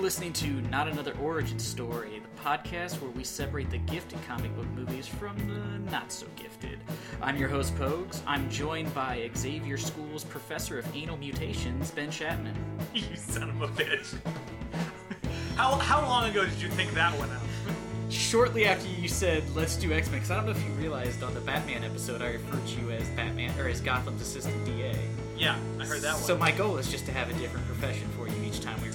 listening to Not Another Origin Story, the podcast where we separate the gifted comic book movies from the not so gifted. I'm your host, Pogues. I'm joined by Xavier School's professor of anal mutations, Ben Chapman. you son of a bitch. how, how long ago did you think that one out? Shortly after you said let's do X Men, because I don't know if you realized on the Batman episode I referred to you as Batman or as Gotham's assistant DA. Yeah, I heard that one. So my goal is just to have a different profession for you each time we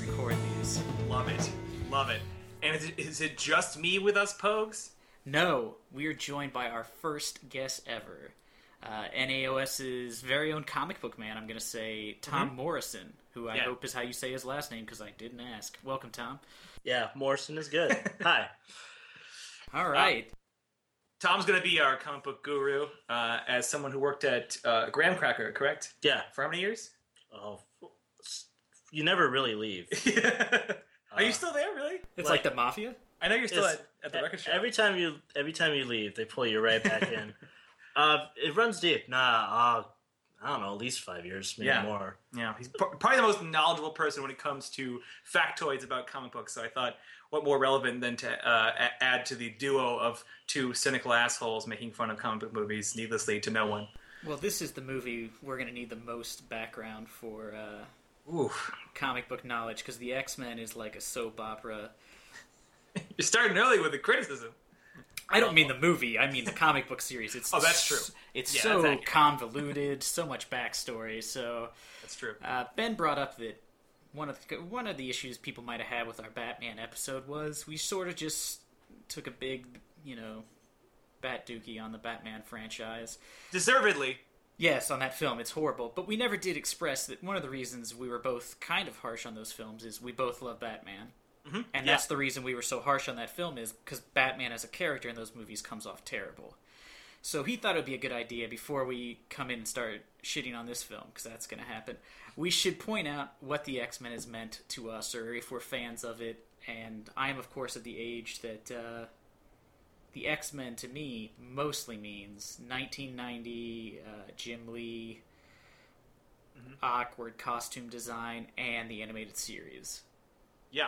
record these. Love it. Love it. And is it, is it just me with us, Pogues? No, we are joined by our first guest ever. Uh, NAOS's very own comic book man, I'm going to say Tom Morrison, who I Yeah. hope is how you say his last name because I didn't ask. Welcome, Tom. Yeah, Morrison is good. Hi. All right. Tom's going to be our comic book guru uh, as someone who worked at uh, Graham Cracker, correct? Yeah. For how many years? Oh, you never really leave. Are you still there, really? it's like- like, the mafia. I know you're still at, at the record shop. Every time you every time you leave, they pull you right back in. Uh, it runs deep. Nah, uh, I don't know, at least five years, maybe Yeah. more. Yeah, he's probably the most knowledgeable person when it comes to factoids about comic books. So I thought, what more relevant than to uh, add to the duo of two cynical assholes making fun of comic book movies needlessly to no one. Well, this is the movie we're going to need the most background for uh, Ooh, comic book knowledge because the X Men is like a soap opera. you're starting early with the criticism. I don't mean the movie. I mean the comic book series. It's Oh, that's true. It's Yeah, so convoluted, so much backstory. So That's true. uh, Ben brought up that one of the, one of the issues people might have had with our Batman episode was we sort of just took a big, you know, bat dookie on the Batman franchise. Deservedly. Yes, on that film, it's horrible. But we never did express that one of the reasons we were both kind of harsh on those films is we both love Batman. Mm-hmm. And Yeah. that's the reason we were so harsh on that film is because Batman as a character in those movies comes off terrible. So he thought it would be a good idea before we come in and start shitting on this film, because that's going to happen. We should point out what the X Men has meant to us, or if we're fans of it. And I am, of course, at the age that uh, the X Men to me mostly means 1990 uh, Jim Lee, awkward costume design, and the animated series. Yeah,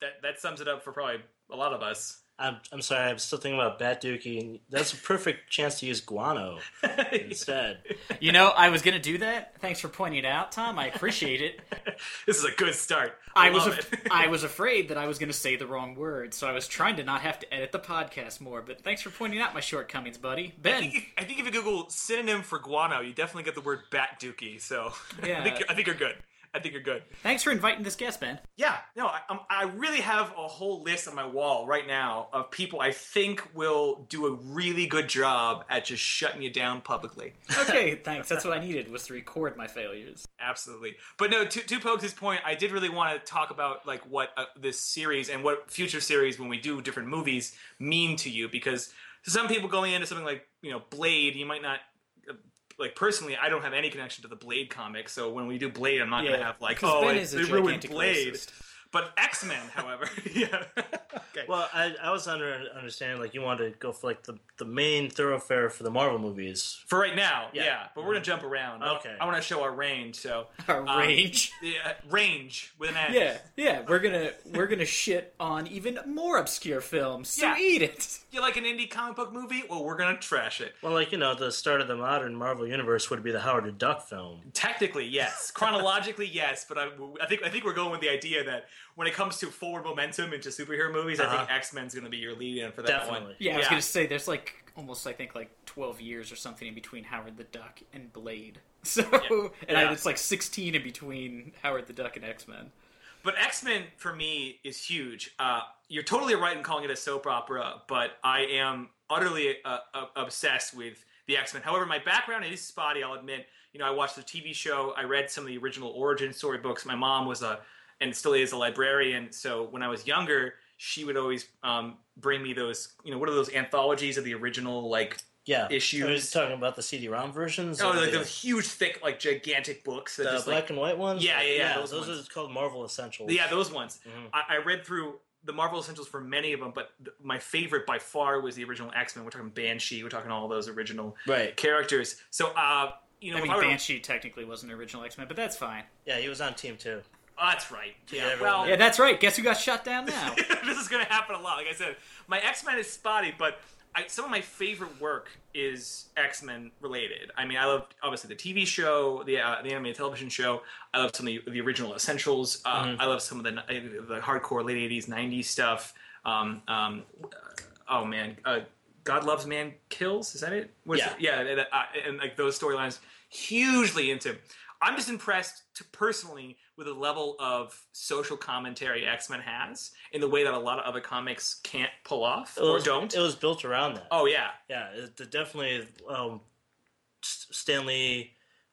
that that sums it up for probably a lot of us. I'm, I'm sorry, I'm still thinking about Bat Dookie, and that's a perfect chance to use guano instead. You know, I was going to do that. Thanks for pointing it out, Tom. I appreciate it. this is a good start. I was love af- it. I was afraid that I was going to say the wrong word, so I was trying to not have to edit the podcast more. But thanks for pointing out my shortcomings, buddy. I Ben, think, I think if you Google synonym for guano, you definitely get the word bat dookie. So Yeah. I, think, I think you're good. I think you're good. thanks for inviting this guest, Ben. Yeah, no, I, um, I really have a whole list on my wall right now of people I think will do a really good job at just shutting you down publicly. Okay, thanks. That's what I needed was to record my failures. Absolutely, but no. To, to Pokes' point, I did really want to talk about like what uh, this series and what future series when we do different movies mean to you because some people going into something like you know Blade, you might not. Like personally, I don't have any connection to the Blade comic, so when we do Blade, I'm not Yeah, gonna have like, oh, Ben it, they ruined Blade. racist. But X Men, however, yeah. okay. Well, I, I was under understanding like you wanted to go for like the, the main thoroughfare for the Marvel movies. For right now, yeah. Yeah. But we're gonna jump around. Okay. I, want to show our range. So Our um, range. yeah, range with an N. Yeah, yeah, we're gonna we're gonna shit on even more obscure films. So Yeah. eat it. You like an indie comic book movie? Well, we're gonna trash it. Well, like you know, the start of the modern Marvel universe would be the Howard the Duck film. Technically, yes. Chronologically, yes. But I, I think I think we're going with the idea that when it comes to forward momentum into superhero movies, I think Uh-huh. X Men's gonna be your lead in for that one. Definitely. Yeah, I was gonna say there's like almost I think like 12 years or something in between Howard the Duck and Blade. So and Yeah. it's like 16 in between Howard the Duck and X Men. But X Men for me is huge. Uh, you're totally right in calling it a soap opera, but I am utterly uh, uh, obsessed with the X Men. However, my background is spotty. I'll admit. You know, I watched the TV show. I read some of the original origin story books. My mom was a and still is a librarian. So when I was younger, she would always um, bring me those. You know, what are those anthologies of the original like Yeah, Issues. I was talking about the CD-ROM versions. oh like the, those huge thick like gigantic books that the just black like and white ones. Yeah, yeah, yeah, those, those are ones. called Marvel Essentials. Yeah, those ones. Mhm. I, I read through the Marvel Essentials for many of them, but th- my favorite by far was the original X Men. We're talking Banshee. We're talking all those original right. characters. So, uh, you know, I mean, I Banshee technically wasn't original X Men, but that's fine. Yeah, he was on Team Two. Oh, that's right. Yeah. Yeah, well, Yeah, that's right. Guess who got shut down now? this is going to happen a lot. Like I said, my X Men is spotty, but I, some of my favorite work is X Men related. I mean, I love obviously the TV show, the uh, the animated television show. I love some of the, the original Essentials. Uh, I love some of the the hardcore late '80s, '90s stuff. Um, um, oh man, uh, God loves man kills. Is that it? What is Yeah. it? yeah, and, uh, and like those storylines, hugely into. I'm just impressed to personally with the level of social commentary X Men has in the way that a lot of other comics can't pull off or don't. It was built around that. oh yeah, Yeah, it, it definitely. Um, Stan Lee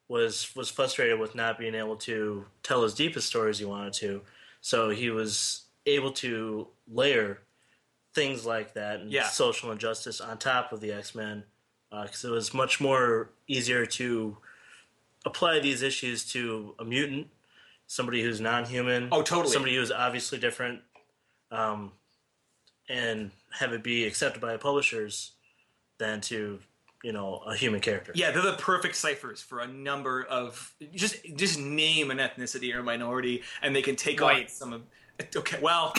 was was frustrated with not being able to tell his deepest stories he wanted to, so he was able to layer things like that and Yeah. social injustice on top of the X Men, because it was much more easier to apply these issues to a mutant, somebody who's non-human. Oh, totally. Somebody who's obviously different, um, and have it be accepted by publishers than to you know a human character. yeah, they're the perfect ciphers for a number of just just name an ethnicity or a minority, and they can take on White. some of. Okay, well,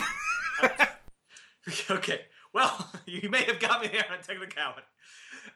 okay, well, you may have got me there on technicality.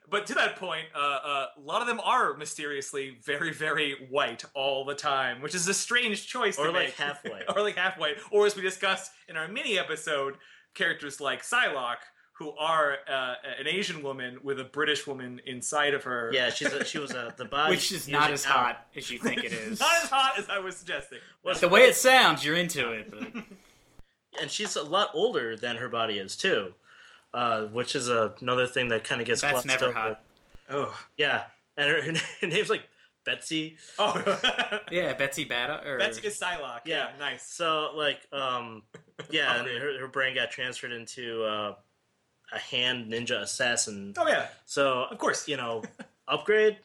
But to that point, uh, uh, a lot of them are mysteriously very, very white all the time, which is a strange choice Or to like make. half white. or like half white. Or as we discussed in our mini episode, characters like Psylocke, who are uh, an Asian woman with a British woman inside of her. Yeah, she's a, she was a the body, Which is not usually as out. hot as you think it is. Not as hot as I was suggesting. the way it sounds, you're into it. But and she's a lot older than her body is too, uh, which is a, another thing that kind of gets That's glossed never over. hot. Oh. Yeah, and her, her name's like Betsy. Oh. yeah, Betsy Braddock or Betsy is Psylocke. Yeah, Yeah. nice. So like, um, yeah, and her, her brain got transferred into uh, a hand ninja assassin. Oh, yeah. So Of course. you know, upgrade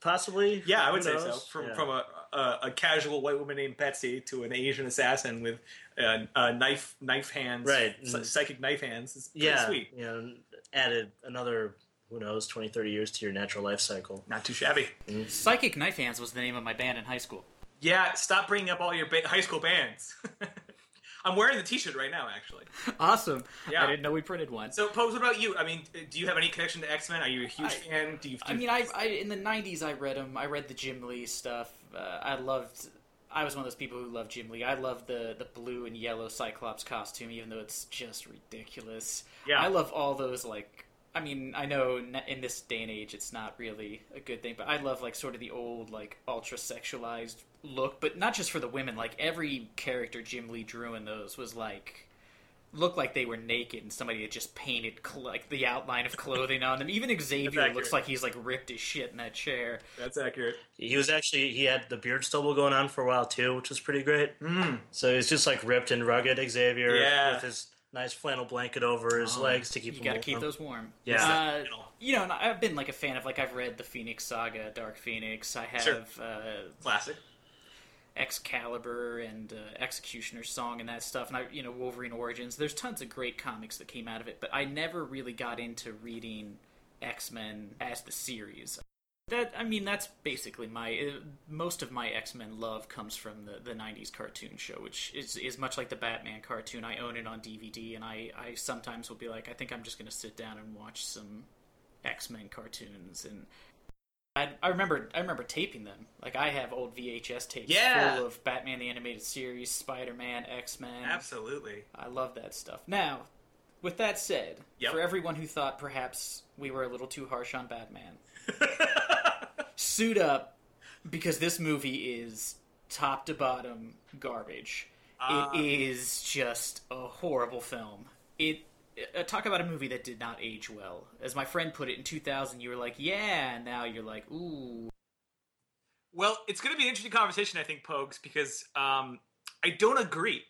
possibly. Yeah, I would Who say so. From Yeah. from a, a a casual white woman named Betsy to an Asian assassin with uh, uh, knife knife hands, Right. psychic knife hands. It's pretty yeah, sweet. you know, added another who knows 20, 30 years to your natural life cycle. Not too shabby. Psychic Knife Hands was the name of my band in high school. Yeah, stop bringing up all your ba- high school bands. I'm wearing the T-shirt right now, actually. Awesome. Yeah. I didn't know we printed one. So, Pose, what about you? I mean, do you have any connection to X Men? Are you a huge I- fan? Do you? I mean, I, I in the '90s I read them. I read the Jim Lee stuff. Uh, I loved. I was one of those people who loved Jim Lee. I love the the blue and yellow Cyclops costume, even though it's just ridiculous. Yeah. I love all those like. I mean, I know in this day and age it's not really a good thing, but I love like sort of the old like ultra sexualized look, but not just for the women. Like every character Jim Lee drew in those was like looked like they were naked and somebody had just painted cl- like the outline of clothing on them. Even Xavier looks like he's like ripped as shit in that chair. That's accurate. He was actually he had the beard stubble going on for a while too, which was pretty great. Mm. So he's just like ripped and rugged Xavier Yeah. with his nice flannel blanket over his Oh, legs to keep You him got to keep those warm. Yeah. Uh, you know, I've been like a fan of like I've read the Phoenix Saga, Dark Phoenix. I have Sure. uh, Classic. Excalibur and uh, X-Cutioner's Song and that stuff, and I, you know, Wolverine Origins. There's tons of great comics that came out of it, but I never really got into reading X Men as the series. That I mean, that's basically my uh, most of my X Men love comes from the, the '90s cartoon show, which is is much like the Batman cartoon. I own it on DVD, and I I sometimes will be like, I think I'm just going to sit down and watch some X Men cartoons and. I, I remember I remember taping them. Like I have old VHS tapes Yeah. full of Batman the Animated Series, Spider Man, X Men. Absolutely. I love that stuff. Now, with that said, Yep. for everyone who thought perhaps we were a little too harsh on Batman, suit up because this movie is top to bottom garbage. Uh. it is just a horrible film. It uh, talk about a movie that did not age well. As my friend put it in 2000, you were like, "Yeah," and now you're like, "Ooh." Well, it's going to be an interesting conversation, I think, Pogues, because um, I don't agree.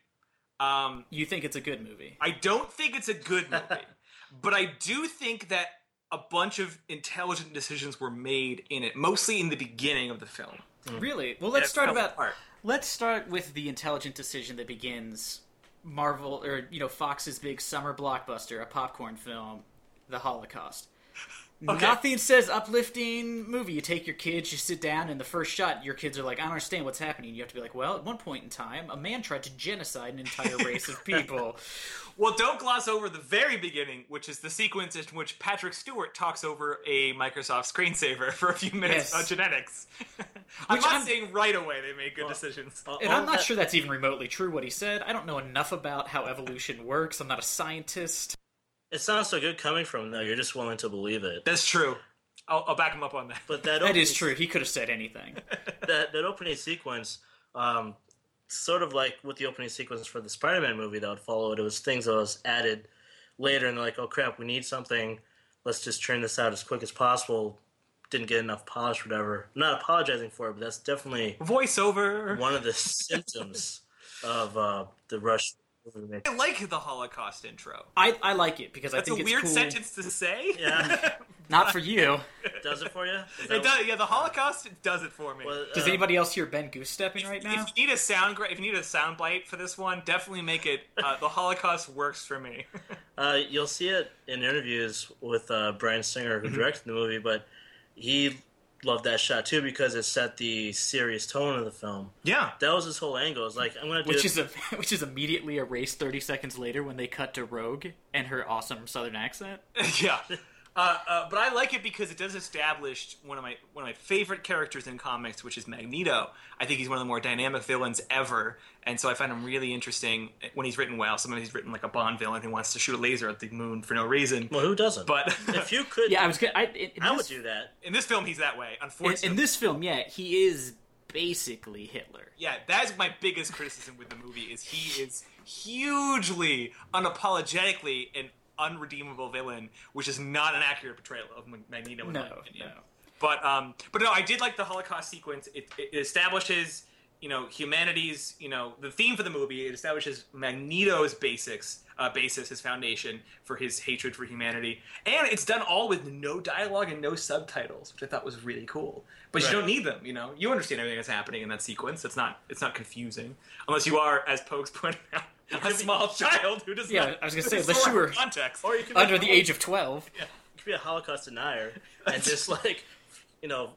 Um, You think it's a good movie? I don't think it's a good movie, but I do think that a bunch of intelligent decisions were made in it, mostly in the beginning of the film. Hmm. Really? Well, let's start about. apart. Let's start with the intelligent decision that begins Marvel or you know Fox's big summer blockbuster, a popcorn film, The Holocaust. Nothing says uplifting movie. You take your kids, you sit down, and the first shot, your kids are like, I don't understand what's happening. You have to be like, well, at one point in time, a man tried to genocide an entire race of people. Well, don't gloss over the very beginning, which is the sequence in which Patrick Stewart talks over a Microsoft screensaver for a few minutes Yes. about genetics. I'm Which not I'm- saying right away they made good decisions. Uh, And I'm not that- sure that's even remotely true what he said. I don't know enough about how evolution works. I'm not a scientist. It sounds so good coming from though. You're just willing to believe it. That's true. I'll, I'll back him up on that. But that That opening, is true. He could have said anything. That that opening sequence, um, sort of like with the opening sequence for the Spider-Man movie that would follow it. It was things that was added later, and they're like, "Oh crap, we need something. Let's just turn this out as quick as possible." Didn't get enough polish, whatever. I'm not apologizing for it, but that's definitely Voiceover. one of the symptoms of uh, the rush movie making. I like the Holocaust intro. I, I like it because I That's a think it's a weird cool. sentence to say. Yeah, Not for you. does it for you? It does, yeah, the Holocaust it does it for me. well, Does uh, anybody else hear Ben goose stepping right now? If you need a sound, gra- if you need a sound bite for this one, definitely make it. Uh, the Holocaust works for me. Uh, you'll see it in interviews with uh, Bryan Singer, Mm-hmm. who directed the movie, but he loved that shot too because it set the serious tone of the film. yeah, That was his whole angle. It's like I'm gonna do Which it- is a which is immediately erased 30 seconds later when they cut to Rogue and her awesome Southern accent. yeah. Uh, uh, but I like it because it does establish one of my one of my favorite characters in comics, which is Magneto. I think he's one of the more dynamic villains ever, and so I find him really interesting when he's written well. Sometimes he's written like a Bond villain who wants to shoot a laser at the moon for no reason. well, who doesn't? But if you could, Yeah, I was gonna. I, in, in I would do that. in this film, he's that way. in, Unfortunately, in this film. Yeah, he is basically Hitler. Yeah, that is my biggest criticism with the movie is he is hugely unapologetically an unredeemable villain, which is not an accurate portrayal of Magneto in No, my opinion. no. But um, but no, I did like the Holocaust sequence. It, it establishes you know humanity's you know the theme for the movie. It establishes Magneto's basics, uh, basis, his foundation for his hatred for humanity, and it's done all with no dialogue and no subtitles, which I thought was really cool. But Right. you don't need them. You know, you understand everything that's happening in that sequence. It's not it's not confusing unless you are, as Pokes pointed out, a small child who does Yeah, not. I was gonna say, doesn't unless you were context. Or you could be Under the age of 12. yeah, you could be a Holocaust denier and just like, you know,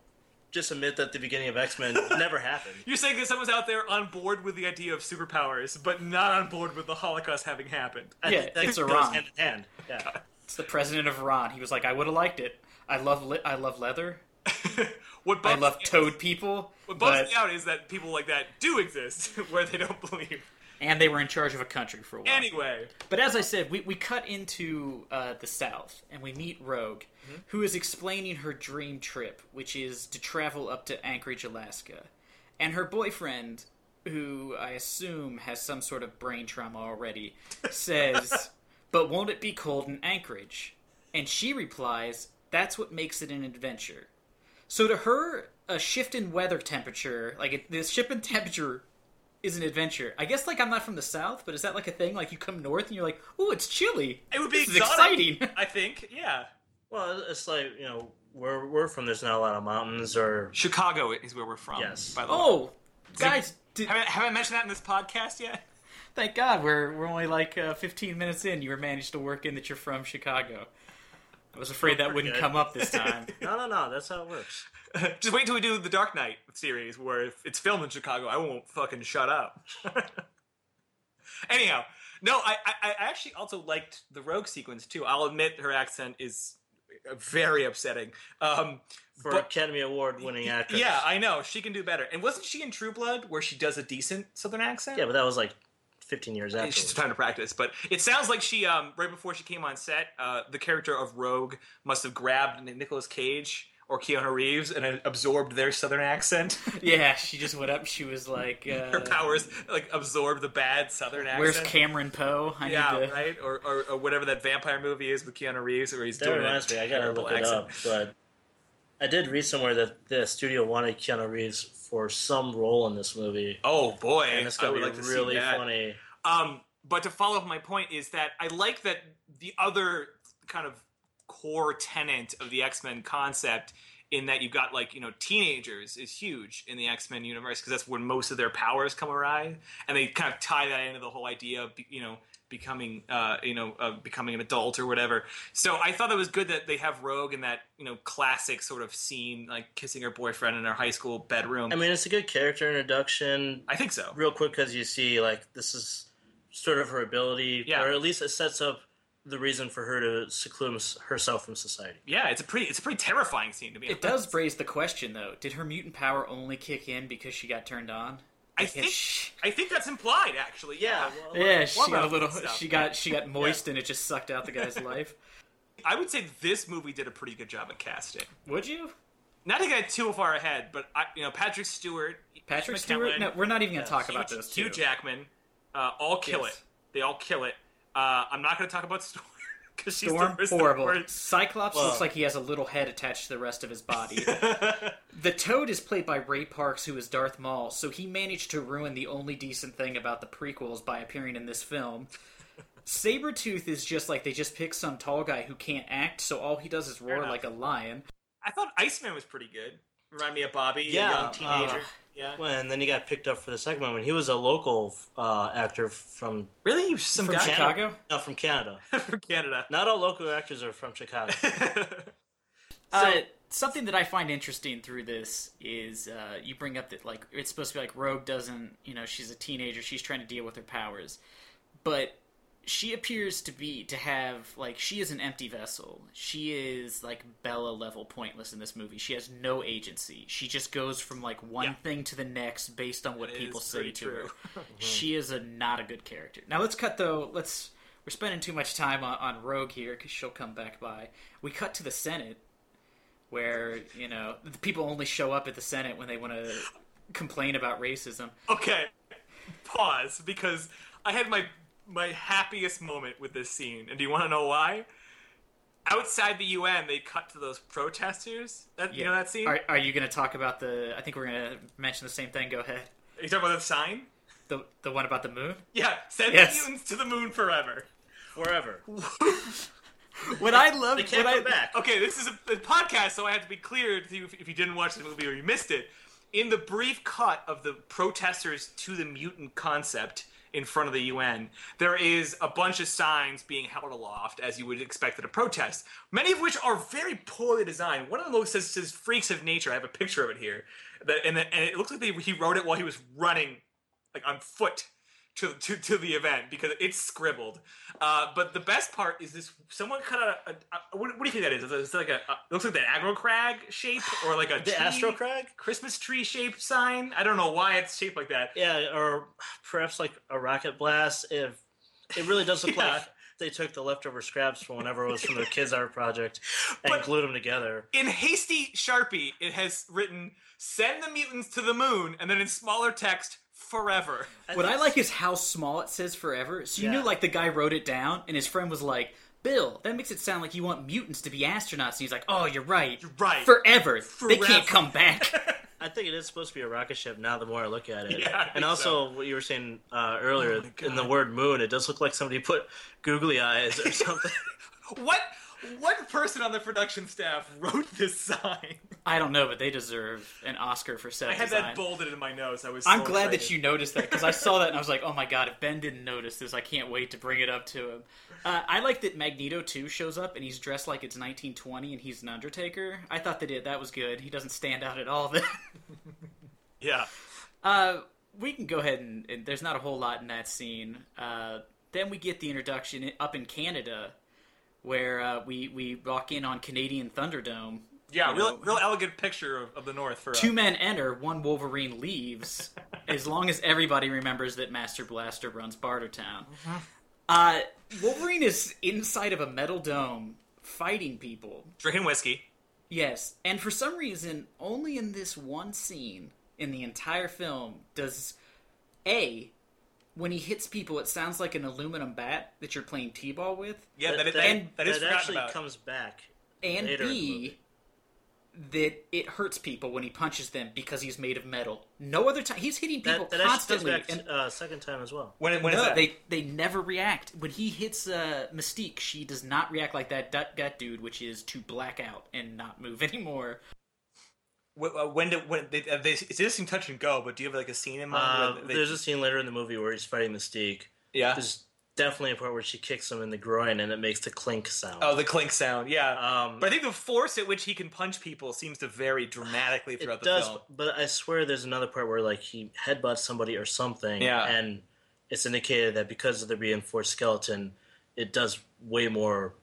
just admit that the beginning of X Men never happened. You're saying that someone's out there on board with the idea of superpowers, but not on board with the Holocaust having happened. I Yeah, think that it's goes Iran. hand in hand. Yeah. It's the president of Iran. He was like, I would have liked it. I love li- I love leather. what I bums love me- toad people. What bums But, me out is that people like that do exist, where they don't believe. And they were in charge of a country for a while. Anyway, But as I said, we, we cut into uh, the South and we meet Rogue, who is explaining her dream trip, which is to travel up to Anchorage, Alaska. And her boyfriend, who I assume has some sort of brain trauma already, says, But won't it be cold in Anchorage? And she replies, That's what makes it an adventure. So to her, a shift in weather temperature, like it, this shift in temperature is an adventure. I guess like I'm not from the south, but is that like a thing? Like you come north and you're like, "Ooh, it's chilly." it would be This is exciting. I think. Yeah, Well, it's like you know where we're from. There's not a lot of mountains or Chicago is where we're from. Yes. By the way, oh, guys, did, have I, have I mentioned that in this podcast yet? thank God we're we're only like uh, 15 minutes in. You were managed to work in that you're from Chicago. I was afraid that wouldn't good. come up this time. no, no, no. That's how it works. Just wait until we do the Dark Knight series, where if it's filmed in Chicago, I won't fucking shut up. Anyhow, no, I, I, I actually also liked the Rogue sequence too. I'll admit her accent is very upsetting. Um, For but- Academy Award winning actress. yeah, I know she can do better. And wasn't she in True Blood where she does a decent Southern accent? yeah, but that was like 15 years It's after. just time to practice. But it sounds like she, um, right before she came on set, uh, the character of Rogue must have grabbed Nicolas Cage or Keanu Reeves and absorbed their Southern accent. yeah, she just went up. She was like, uh, Her powers like absorb the bad Southern accent. "Where's Cameron Poe? I Yeah, need to." right. Or, or or whatever that vampire movie is with Keanu Reeves, where he's That doing reminds a me. I gotta terrible look it accent. up. But I did read somewhere that the studio wanted Keanu Reeves for some role in this movie, Oh boy, and it's I gonna would be like to see really funny. Um, but to follow up my point is that I like that the other kind of core tenet of the X Men concept, in that you've got like you know teenagers, is huge in the X Men universe because that's when most of their powers come around, and they kind of tie that into the whole idea of you know becoming uh, you know uh, becoming an adult or whatever. So I thought it was good that they have Rogue in that you know classic sort of scene, like kissing her boyfriend in her high school bedroom. I mean, it's a good character introduction. I think so. Real quick, because you see, like, this is sort of her ability, Yeah. or at least it sets up the reason for her to seclude herself from society. Yeah, it's a pretty it's a pretty terrifying scene to be It honest. does raise the question, though. Did her mutant power only kick in because she got turned on? I Like, think sh- I think that's implied actually. Yeah. yeah, she got a little. stuff, She yeah. got she got moist and it just sucked out the guy's life. I would say this movie did a pretty good job at casting. Would you, Not to get too far ahead, but I, you know Patrick Stewart, Patrick Ian Stewart? No, we're not even going to talk Hugh, about those Hugh. Jackman, uh, all kill Yes. it. They all kill it. Uh, I'm not going to talk about Storm because she's Storm, the horrible. The. Cyclops Well- looks like he has a little head attached to the rest of his body. the Toad is played by Ray Parks, who is Darth Maul, so he managed to ruin the only decent thing about the prequels by appearing in this film. Sabretooth is just like they just pick some tall guy who can't act, so all he does is roar like a lion. I thought Iceman was pretty good. Remind me of Bobby, Yeah, a young teenager. uh, yeah, Well, and then he got picked up for the second one when he was a local uh, actor from really, he was some From guy Chicago? no, from Canada. from Canada. Not all local actors are from Chicago. Uh, something that I find interesting through this is uh, you bring up that like it's supposed to be like Rogue doesn't, you know, she's a teenager, she's trying to deal with her powers, but she appears to be to have like she is an empty vessel. She is like Bella level pointless in this movie. She has no agency. She just goes from like one Yeah. thing to the next based on what That people say to true. her. She is a not a good character. Now let's cut though. Let's we're spending too much time on, on Rogue here because she'll come back by. We cut to the Senate where you know the people only show up at the Senate when they want to complain about racism. Okay, pause because I had my my happiest moment with this scene, and do you want to know why? Outside the UN, they cut to those protesters. That, You know that scene? Are, are you going to talk about the? I think we're going to mention the same thing. Go ahead. Are you talking about the sign? The the one about the moon. Yeah, send Yes. the mutants to the moon forever. Forever. What I love. They can't what come I, back. Okay, this is a, a podcast, so I have to be clear to you if, if you didn't watch the movie or you missed it. In the brief cut of the protesters to the mutant concept in front of the UN, there is a bunch of signs being held aloft as you would expect at a protest. Many of which are very poorly designed. One of them says, says "Freaks of Nature." I have a picture of it here, that, and, the, and it looks like they, he wrote it while he was running, like on foot to, to, to the event because it's scribbled. Uh, but the best part is this: someone cut out a, a, what, what do you think that is? It's like a, a it looks like the aggro crag shape or like a The tree- Astro Crag? Christmas tree shaped sign. I don't know why it's shaped like that. Yeah, or perhaps like a rocket blast. If it really does look Yeah. like they took the leftover scraps from whenever it was from their kids' art project and But- glued them together. In hasty sharpie, it has written "Send the mutants to the moon," and then in smaller text, "Forever." what I like is how small it says forever. So you Yeah. knew like the guy wrote it down, and his friend was like. Bill, that makes it sound like you want mutants to be astronauts. And he's like, "Oh, you're right. You're right. Forever. They Forever. can't come back." I think it is supposed to be a rocket ship now the more I look at it. Yeah, I think and also what you were saying uh, earlier Oh in the word moon, it does look like somebody put googly eyes or something. What what person on the production staff wrote this sign? I don't know, but they deserve an Oscar for set I had design. that bolded in my notes. I was. I'm so glad that you noticed that because I saw that and I was like, oh my god, if Ben didn't notice this, I can't wait to bring it up to him. Uh, I like that Magneto too shows up and he's dressed like it's 1920 and he's an Undertaker. I thought they did that was good. He doesn't stand out at all. Then, Yeah. uh, we can go ahead and, and there's not a whole lot in that scene. Uh, then we get the introduction up in Canada, where uh, we we walk in on Canadian Thunderdome. Yeah, real, know, real elegant picture of, of the North for uh, Two men enter, one Wolverine leaves, as long as everybody remembers that Master Blaster runs Bartertown. Uh, Wolverine is inside of a metal dome fighting people. drinking whiskey. Yes, and for some reason, only in this one scene in the entire film does A, when he hits people, it sounds like an aluminum bat that you're playing t-ball with, Yeah, that, that, that, and- that is that forgotten actually about. comes back. and Later in the B, movie. that it hurts people when he punches them because he's made of metal. No other time he's hitting people That, that actually comes constantly, back and uh, second time as well. when when is no, that? they they never react when he hits uh, Mystique. She does not react like that that, that dude, which is to black out and not move anymore. When, uh, when did when they, they it does seem touch and go, but do you have like a scene in mind? Uh, where they- there's a scene later in the movie where he's fighting Mystique. yeah. there's definitely a part where she kicks him in the groin and it makes the clink sound. Oh, the clink sound, yeah. Um, but I think the force at which he can punch people seems to vary dramatically throughout it the does, film. but I swear there's another part where like he headbutts somebody or something, Yeah. and it's indicated that because of the reinforced skeleton, it does way more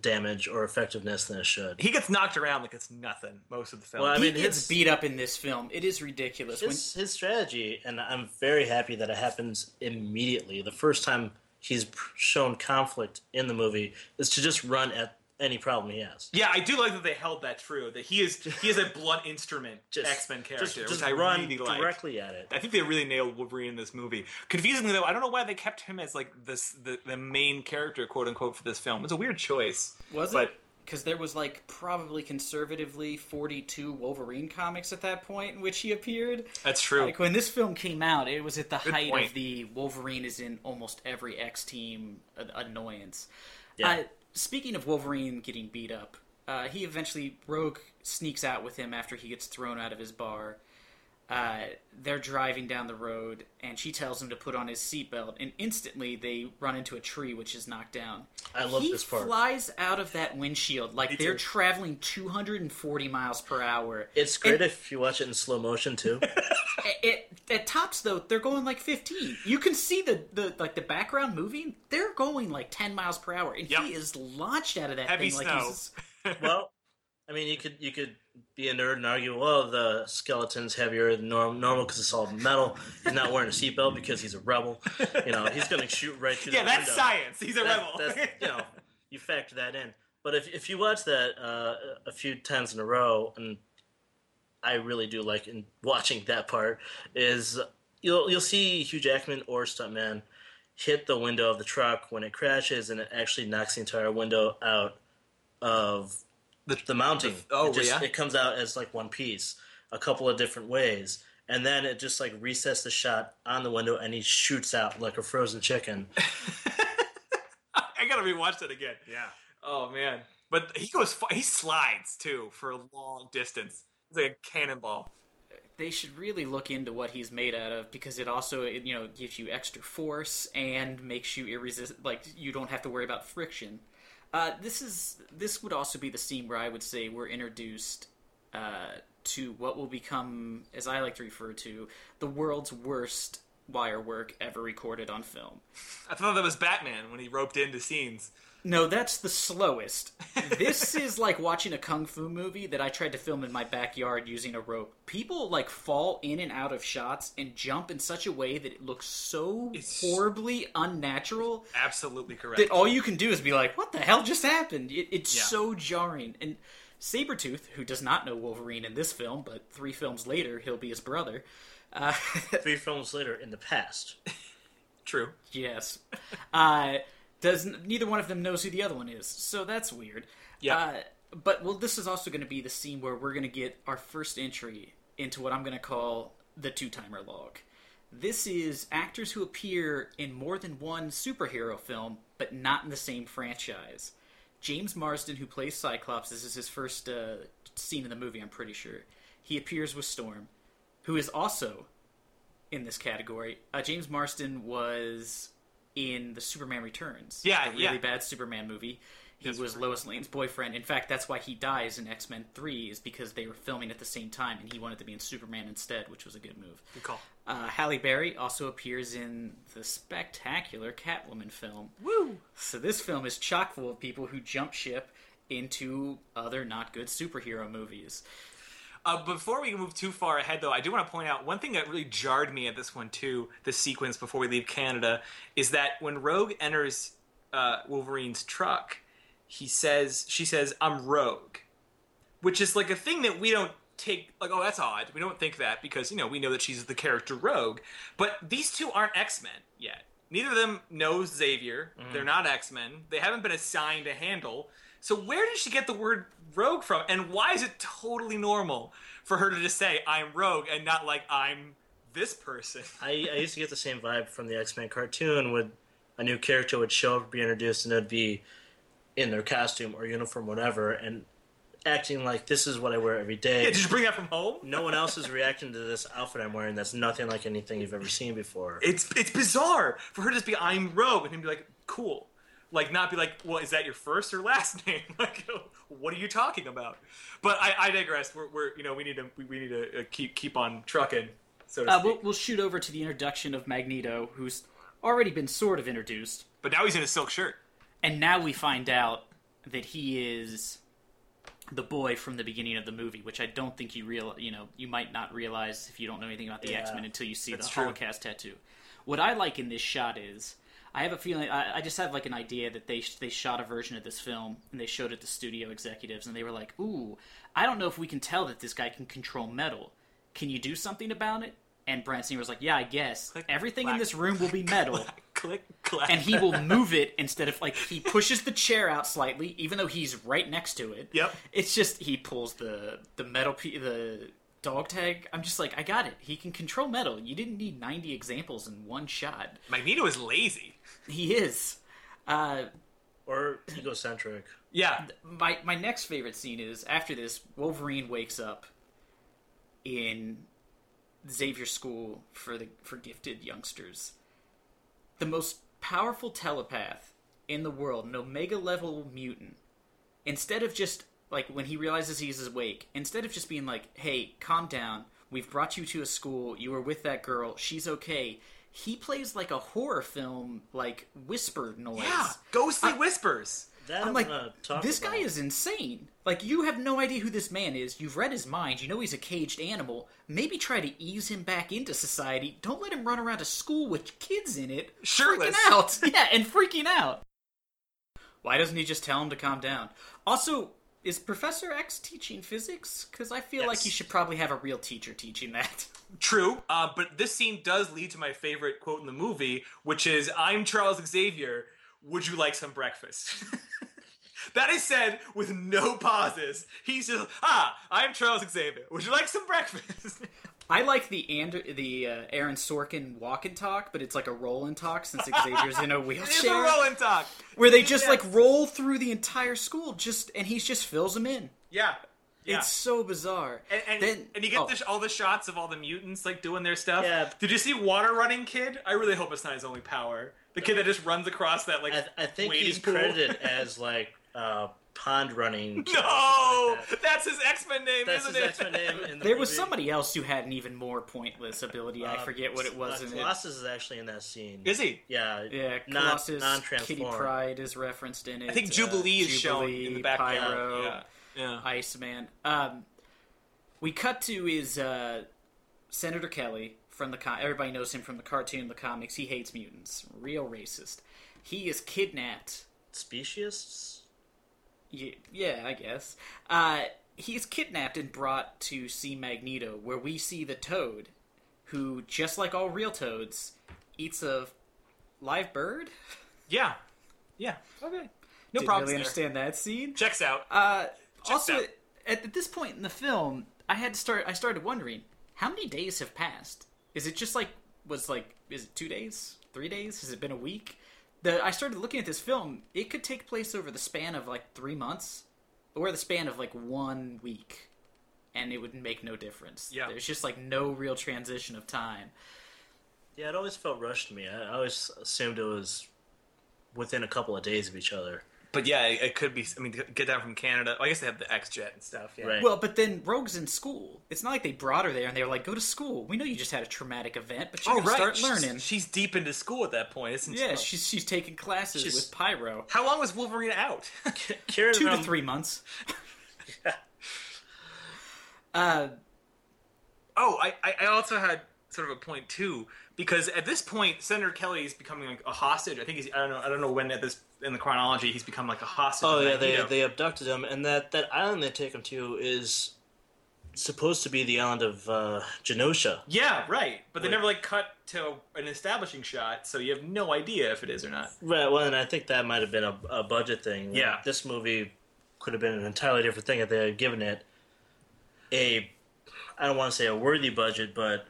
damage or effectiveness than it should. He gets knocked around like it's nothing most of the film. Well, I mean, he mean, gets his- beat up in this film. It is ridiculous. When, his, his strategy, and I'm very happy that it happens immediately. The first time he's shown conflict in the movie is to just run at any problem he has. yeah, I do like that they held that true. That he is he is a blunt instrument Just, X Men character, just, just which I run really like. directly at it. I think they really nailed Wolverine in this movie. Confusingly though, I don't know why they kept him as like this the, the main character, quote unquote, for this film. It's a weird choice. was but it? Because there was like probably conservatively 42 Wolverine comics at that point in which he appeared. that's true. Like when this film came out, it was at the Good height point. of the Wolverine is in almost every X team annoyance. Yeah. Uh, speaking of Wolverine getting beat up, uh, he eventually Rogue sneaks out with him after he gets thrown out of his bar. Uh, they're driving down the road, and she tells him to put on his seatbelt, and instantly they run into a tree, which is knocked down. I love he this part. flies out of that windshield like Me they're too. traveling 240 miles per hour. It's great if you watch it in slow motion too. It, at tops though, they're going like 15. You can see the, the like the background moving. They're going like 10 miles per hour, and Yep. he is launched out of that Heavy thing snow. like he's. well, I mean, you could you could be a nerd and argue, well, the skeleton's heavier than norm- normal because it's all metal. He's not wearing a seatbelt because he's a rebel. You know, he's going to shoot right through. yeah, that's window. science. He's a That- rebel. That's, you know, you factor that in. But if if you watch that uh, a few times in a row, and I really do like in watching that part, is you'll you'll see Hugh Jackman or stuntman hit the window of the truck when it crashes, and it actually knocks the entire window out of The- the mounting. the- oh, it just, yeah? It comes out as like one piece, a couple of different ways, and then it just like resets the shot on the window, and he shoots out like a frozen chicken. I gotta rewatch that again. Yeah. Oh man, but he goes. He slides too for a long distance. It's like a cannonball. They should really look into what he's made out of because it also it, you know gives you extra force and makes you irresist. Like you don't have to worry about friction. Uh, this is this would also be the scene where I would say we're introduced uh, to what will become, as I like to refer to, the world's worst wire work ever recorded on film. I thought that was Batman when he roped into scenes. No, that's the slowest. this is like watching a kung fu movie that I tried to film in my backyard using a rope. People like fall in and out of shots and jump in such a way that it looks so It's- horribly unnatural Absolutely correct. that all you can do is be like, "What the hell just happened?" It, it's Yeah. so jarring. And Sabretooth, who does not know Wolverine in this film, but three films later he'll be his brother. Uh, Three films later, in the past, True. Yes. Uh, does neither one of them knows who the other one is, so that's weird. Yeah. Uh, but well, this is also going to be the scene where we're going to get our first entry into what I'm going to call the two timer log. This is actors who appear in more than one superhero film, but not in the same franchise. James Marsden, who plays Cyclops, this is his first uh, scene in the movie, I'm pretty sure. He appears with Storm, who is also in this category. Uh, James Marsden was in the Superman Returns. Yeah, the really yeah. bad Superman movie. He That's was right. Lois Lane's boyfriend. In fact, that's why he dies in X Men Three, is because they were filming at the same time, and he wanted to be in Superman instead, which was a good move. Good call. Uh, Halle Berry also appears in the spectacular Catwoman film. Woo! So this film is chock full of people who jump ship into other not good superhero movies. Uh, before we move too far ahead, though, I do want to point out one thing that really jarred me at this one too. The sequence before we leave Canada is that when Rogue enters uh, Wolverine's truck, he says, "She says, I'm Rogue," which is like a thing that we don't take like, oh, that's odd. We don't think that because you know we know that she's the character Rogue, but these two aren't X Men yet. Neither of them knows Xavier. They're not X Men. They haven't been assigned a handle. So where did she get the word rogue from? And why is it totally normal for her to just say I'm rogue and not like I'm this person? I, I used to get the same vibe from the X Men cartoon. Would a new character would show up, be introduced, and it'd be in their costume or uniform, whatever, and acting like this is what I wear every day. Yeah, did you bring that from home? no one else is reacting to this outfit I'm wearing. That's nothing like anything you've ever seen before. It's it's bizarre for her to just be I'm Rogue and him be like cool, like not be like well is that your first or last name? Like what are you talking about? But I, I digress. We're, we're you know we need to we, we need to uh, keep keep on trucking. So to Uh, speak. we'll, we'll shoot over to the introduction of Magneto, who's already been sort of introduced, but now he's in a silk shirt. and now we find out that he is the boy from the beginning of the movie, which I don't think you real you know you might not realize if you don't know anything about the Yeah, X Men until you see the true. Holocaust tattoo. What I like in this shot is I have a feeling I, I just have like an idea that they they shot a version of this film and they showed it to studio executives and they were like, "Ooh, I don't know if we can tell that this guy can control metal. Can you do something about it?" And Singer was like, "Yeah, I guess Click, everything clack. in this room will be metal." Click clack. and he will move it instead of like he pushes the chair out slightly, even though he's right next to it. Yep. It's just he pulls the the metal pe- the dog tag. I'm just like, I got it. He can control metal. You didn't need 90 examples in one shot. Magneto is lazy. He is. Uh, or egocentric. Yeah, my my next favorite scene is after this. Wolverine wakes up in Xavier School for the for gifted youngsters. The most powerful telepath in the world, an Omega level mutant. Instead of just like when he realizes he's awake, instead of just being like, "Hey, calm down. We've brought you to a school. You were with that girl. She's okay." He plays like a horror film, like whisper noise. yeah. Ghostly whispers. That I'm I'm like, gonna talk this guy is insane. Like, you have no idea who this man is. You've read his mind. You know he's a caged animal. Maybe try to ease him back into society. Don't let him run around a school with kids in it, Shirtless. freaking out. yeah, and freaking out. Why doesn't he just tell him to calm down? Also, is Professor X teaching physics? Because I feel like Yes. you should probably have a real teacher teaching that. True, uh, but this scene does lead to my favorite quote in the movie, which is "I'm Charles Xavier. Would you like some breakfast?" that is said with no pauses. He's just, "Ah, I'm Charles Xavier. Would you like some breakfast?" I like the and the uh, Aaron Sorkin walk and talk, but it's like a roll and talk since Xavier's in a wheelchair. it's a roll and talk. where they just Yes. like roll through the entire school just and he just fills them in Yeah. Yeah. it's so bizarre and, and, then and you get oh, the sh- all the shots of all the mutants like doing their stuff. Yeah. Did you see Water Running Kid? I really hope it's not his only power. The kid that just runs across that like I, I think he's pool. credited as like uh, pond running. No, Like that. that's his X Men name, That's isn't his it? X Men name. In the there was somebody else who had an even more pointless ability i Uh, forget what it was Uh, in. Colossus is actually in that scene. Is he? Yeah. yeah Not colossus non-transformed. Kitty Pryde is referenced in it I think uh, Jubilee is shown in the background. pyro Yeah. Yeah. iceman um we cut to his uh senator kelly from the com- everybody knows him from the cartoon the comics he hates mutants real racist he is kidnapped Speciesists. Yeah, yeah, I guess. Uh, he's kidnapped and brought to see Magneto, where we see the Toad, who, just like all real Toads, eats a live bird. Yeah. Yeah. Okay. No Didn't problems really there. understand that scene. Checks out. Uh, also, out. at, at this point in the film, I had to start. I started wondering how many days have passed. Is it just like was like? Is it two days? Three days? Has it been a week? The I started looking at this film. It could take place over the span of like three months, or the span of like one week, and it would make no difference. Yeah. there's just like no real transition of time. Yeah, it always felt rushed to me. I I always assumed it was within a couple of days of each other. But yeah, it, it could be. I mean, get down from Canada. I guess they have the X Jet and stuff. Yeah. Right. Well, but then Rogue's in school. It's not like they brought her there and they were like, "Go to school." We know you just had a traumatic event, but you're Oh gonna right. start She's- learning. She's, deep into school at that point, isn't she? Yeah, she's she's taking classes She's- with Pyro. How long was Wolverine out? Kieran Two to three months. yeah. uh, Oh, I, I I also had sort of a point too because at this point Senator Kelly is becoming like a hostage. I think he's I don't know I don't know when at this in the chronology he's become like a hostage. Oh yeah, they they abducted him, and that that island they take him to is supposed to be the island of uh, Genosha. yeah right, but they Wait. never like cut to an establishing shot, so you have no idea if it is or not. Right. Well, and I think that might have been a, a budget thing. Yeah. This movie could have been an entirely different thing if they had given it a, I don't want to say a worthy budget, but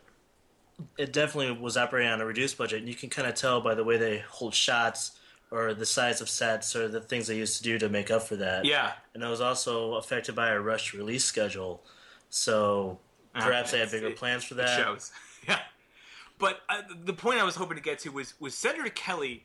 it definitely was operating on a reduced budget. And you can kind of tell by the way they hold shots or the size of sets or the things they used to do to make up for that. Yeah. And it was also affected by a rushed release schedule. So perhaps they had bigger it- plans for that. shows. Yeah. But uh, the point I was hoping to get to was was Senator Kelly.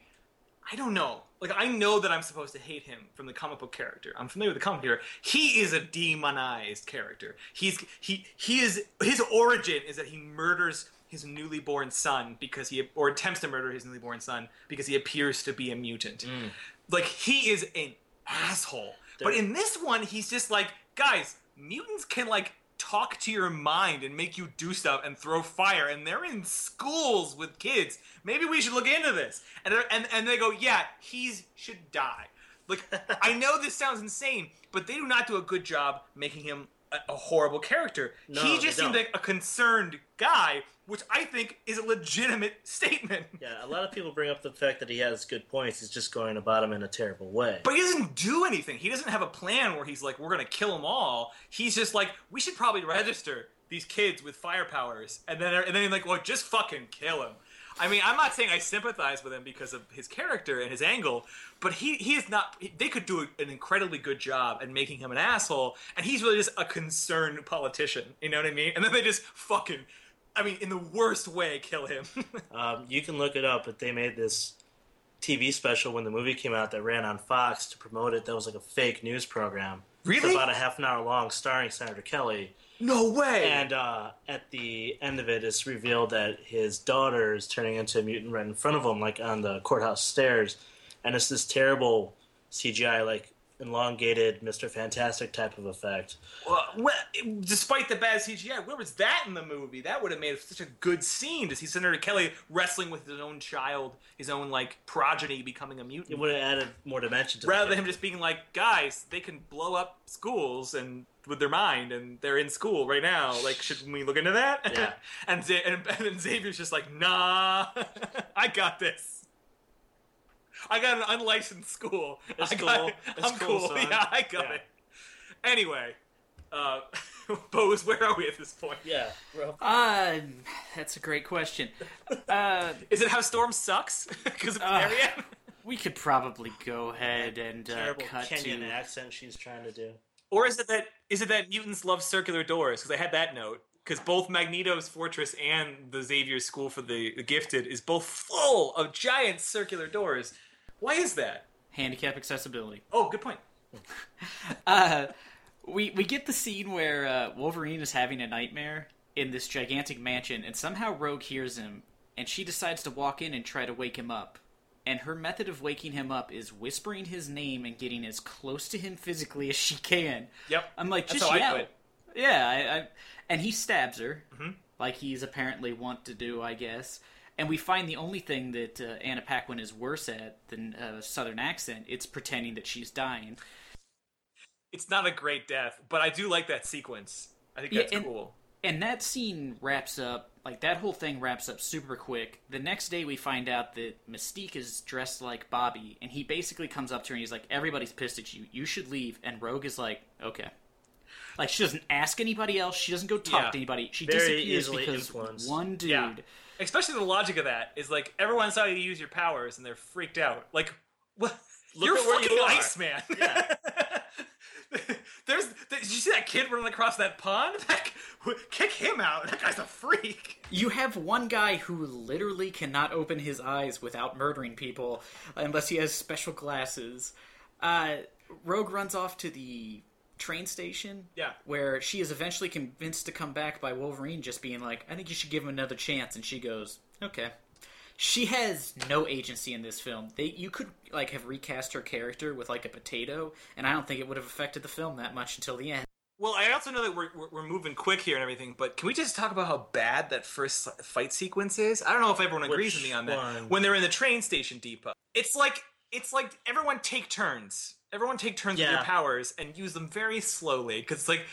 I don't know. Like I know that I'm supposed to hate him from the comic book character. I'm familiar with the comic here. He is a demonized character. He's he he is his origin is that he murders his newly born son because he or attempts to murder his newly born son because he appears to be a mutant. Mm. Like he is an asshole. But in this one, he's just like, guys, mutants can like talk to your mind and make you do stuff and throw fire, and they're in schools with kids. Maybe we should look into this. And and and they go, yeah, he's should die. Like I know this sounds insane, but they do not do a good job making him a, a horrible character. No, he just seems don't. like a concerned guy, which I think is a legitimate statement. Yeah, a lot of people bring up the fact that he has good points. He's just going about him in a terrible way. But he doesn't do anything. He doesn't have a plan where he's like, we're going to kill them all. He's just like, we should probably register these kids with fire powers. And then, and then he's like, well, just fucking kill him. I mean, I'm not saying I sympathize with him because of his character and his angle, but he, he is not. They could do an incredibly good job at making him an asshole, and he's really just a concerned politician. You know what I mean? And then they just fucking, I mean, in the worst way, kill him. Um, you can look it up, but they made this TV special when the movie came out that ran on Fox to promote it. That was like a fake news program. Really? For about a half an hour long, starring Senator Kelly. No way. And uh, at the end of it, it's revealed that his daughter is turning into a mutant right in front of him, like on the courthouse stairs. And it's this terrible CGI, like elongated Mr. Fantastic type of effect. Well, well, despite the bad CGI, where was that in the movie? That would have made such a good scene to see Senator Kelly wrestling with his own child, his own like progeny becoming a mutant. It would have added more dimension to rather the than him just being like, guys, they can blow up schools and with their mind, and they're in school right now. Like, should we look into that? Yeah. and, Z- and and then Xavier's just like, nah, I got this. I got an unlicensed school. It's I got cool. it. It's I'm cool, cool. son. Yeah, I got Yeah. it. Anyway, uh, Bose, where are we at this point? Yeah, bro. Uh, that's a great question. Uh, Is it how Storm sucks because of Uh, Marianne? we could probably go ahead and uh, Terrible cut Kenyan to. accent she's trying to do. Or is it that is it that mutants love circular doors? Because I had that note. Because both Magneto's fortress and the Xavier School for the the Gifted is both full of giant circular doors. Why is that? handicap accessibility. Oh, good point. Uh, we we get the scene where uh, Wolverine is having a nightmare in this gigantic mansion, and somehow Rogue hears him, and she decides to walk in and try to wake him up. And her method of waking him up is whispering his name and getting as close to him physically as she can. Yep. I'm like, That's just how yell. Yeah, I, I, and he stabs her, Mm-hmm. like he's apparently want to do, I guess. And we find the only thing that uh, Anna Paquin is worse at than a southern accent. It's pretending that she's dying. It's not a great death, but I do like that sequence. I think Yeah, that's and- cool. And that scene wraps up, like that whole thing wraps up super quick. The next day, we find out that Mystique is dressed like Bobby, and he basically comes up to her and he's like, "Everybody's pissed at you. You should leave." And Rogue is like, "Okay." Like she doesn't ask anybody else. She doesn't go talk Yeah. to anybody. She disappears because influenced. one dude. Yeah. Especially the logic of that is like everyone saw you use your powers and they're freaked out. Like, what? Look You're at where fucking you are. Iceman. Yeah. There's. Did you see that kid running across that pond? That, kick him out. That guy's a freak. You have one guy who literally cannot open his eyes without murdering people unless he has special glasses. Uh, Rogue runs off to the train station. Yeah. Where she is eventually convinced to come back by Wolverine just being like, I think you should give him another chance. And she goes, okay. She has no agency in this film. They you could like have recast her character with like a potato, and I don't think it would have affected the film that much until the end. Well, I also know that we're, we're, we're moving quick here and everything, but can we just talk about how bad that first fight sequence is? I don't know if everyone agrees Which with me on that. one? When they're in the train station depot, it's like it's like everyone take turns. Everyone take turns with Yeah. your powers and use them very slowly because it's like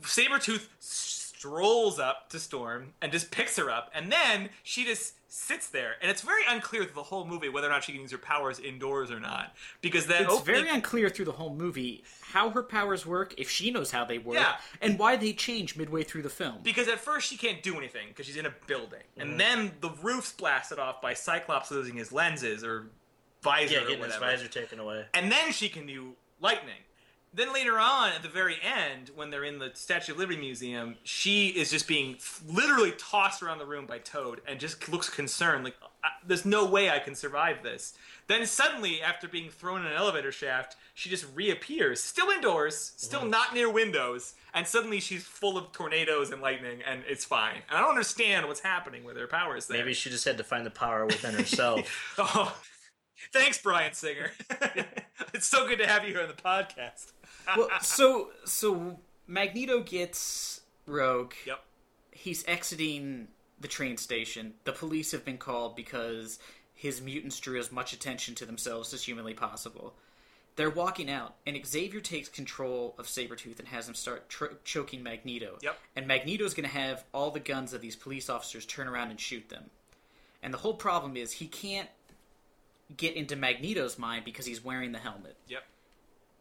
Sabretooth strolls up to Storm and just picks her up, and then she just sits there, and it's very unclear through the whole movie whether or not she can use her powers indoors or not because that It's opening- very unclear through the whole movie how her powers work, if she knows how they work, Yeah. and why they change midway through the film. Because at first she can't do anything because she's in a building, Mm-hmm. and then the roof's blasted off by Cyclops losing his lenses or visor Yeah, or getting his whatever. visor taken away. and then she can do lightning. Then later on, at the very end, when they're in the Statue of Liberty Museum, she is just being literally tossed around the room by Toad and just looks concerned, like, "There's no way I can survive this." Then suddenly, after being thrown in an elevator shaft, she just reappears, still indoors, still Mm-hmm. not near windows, and suddenly she's full of tornadoes and lightning, and it's fine. And I don't understand what's happening with her powers there. Maybe she just had to find the power within herself. Oh, thanks, Bryan Singer. it's so good to have you here on the podcast. Well, so so Magneto gets Rogue. Yep. He's exiting the train station. The police have been called because his mutants drew as much attention to themselves as humanly possible. They're walking out, and Xavier takes control of Sabretooth and has him start tro- choking Magneto. Yep. And Magneto's going to have all the guns of these police officers turn around and shoot them. And the whole problem is he can't get into Magneto's mind because he's wearing the helmet. Yep.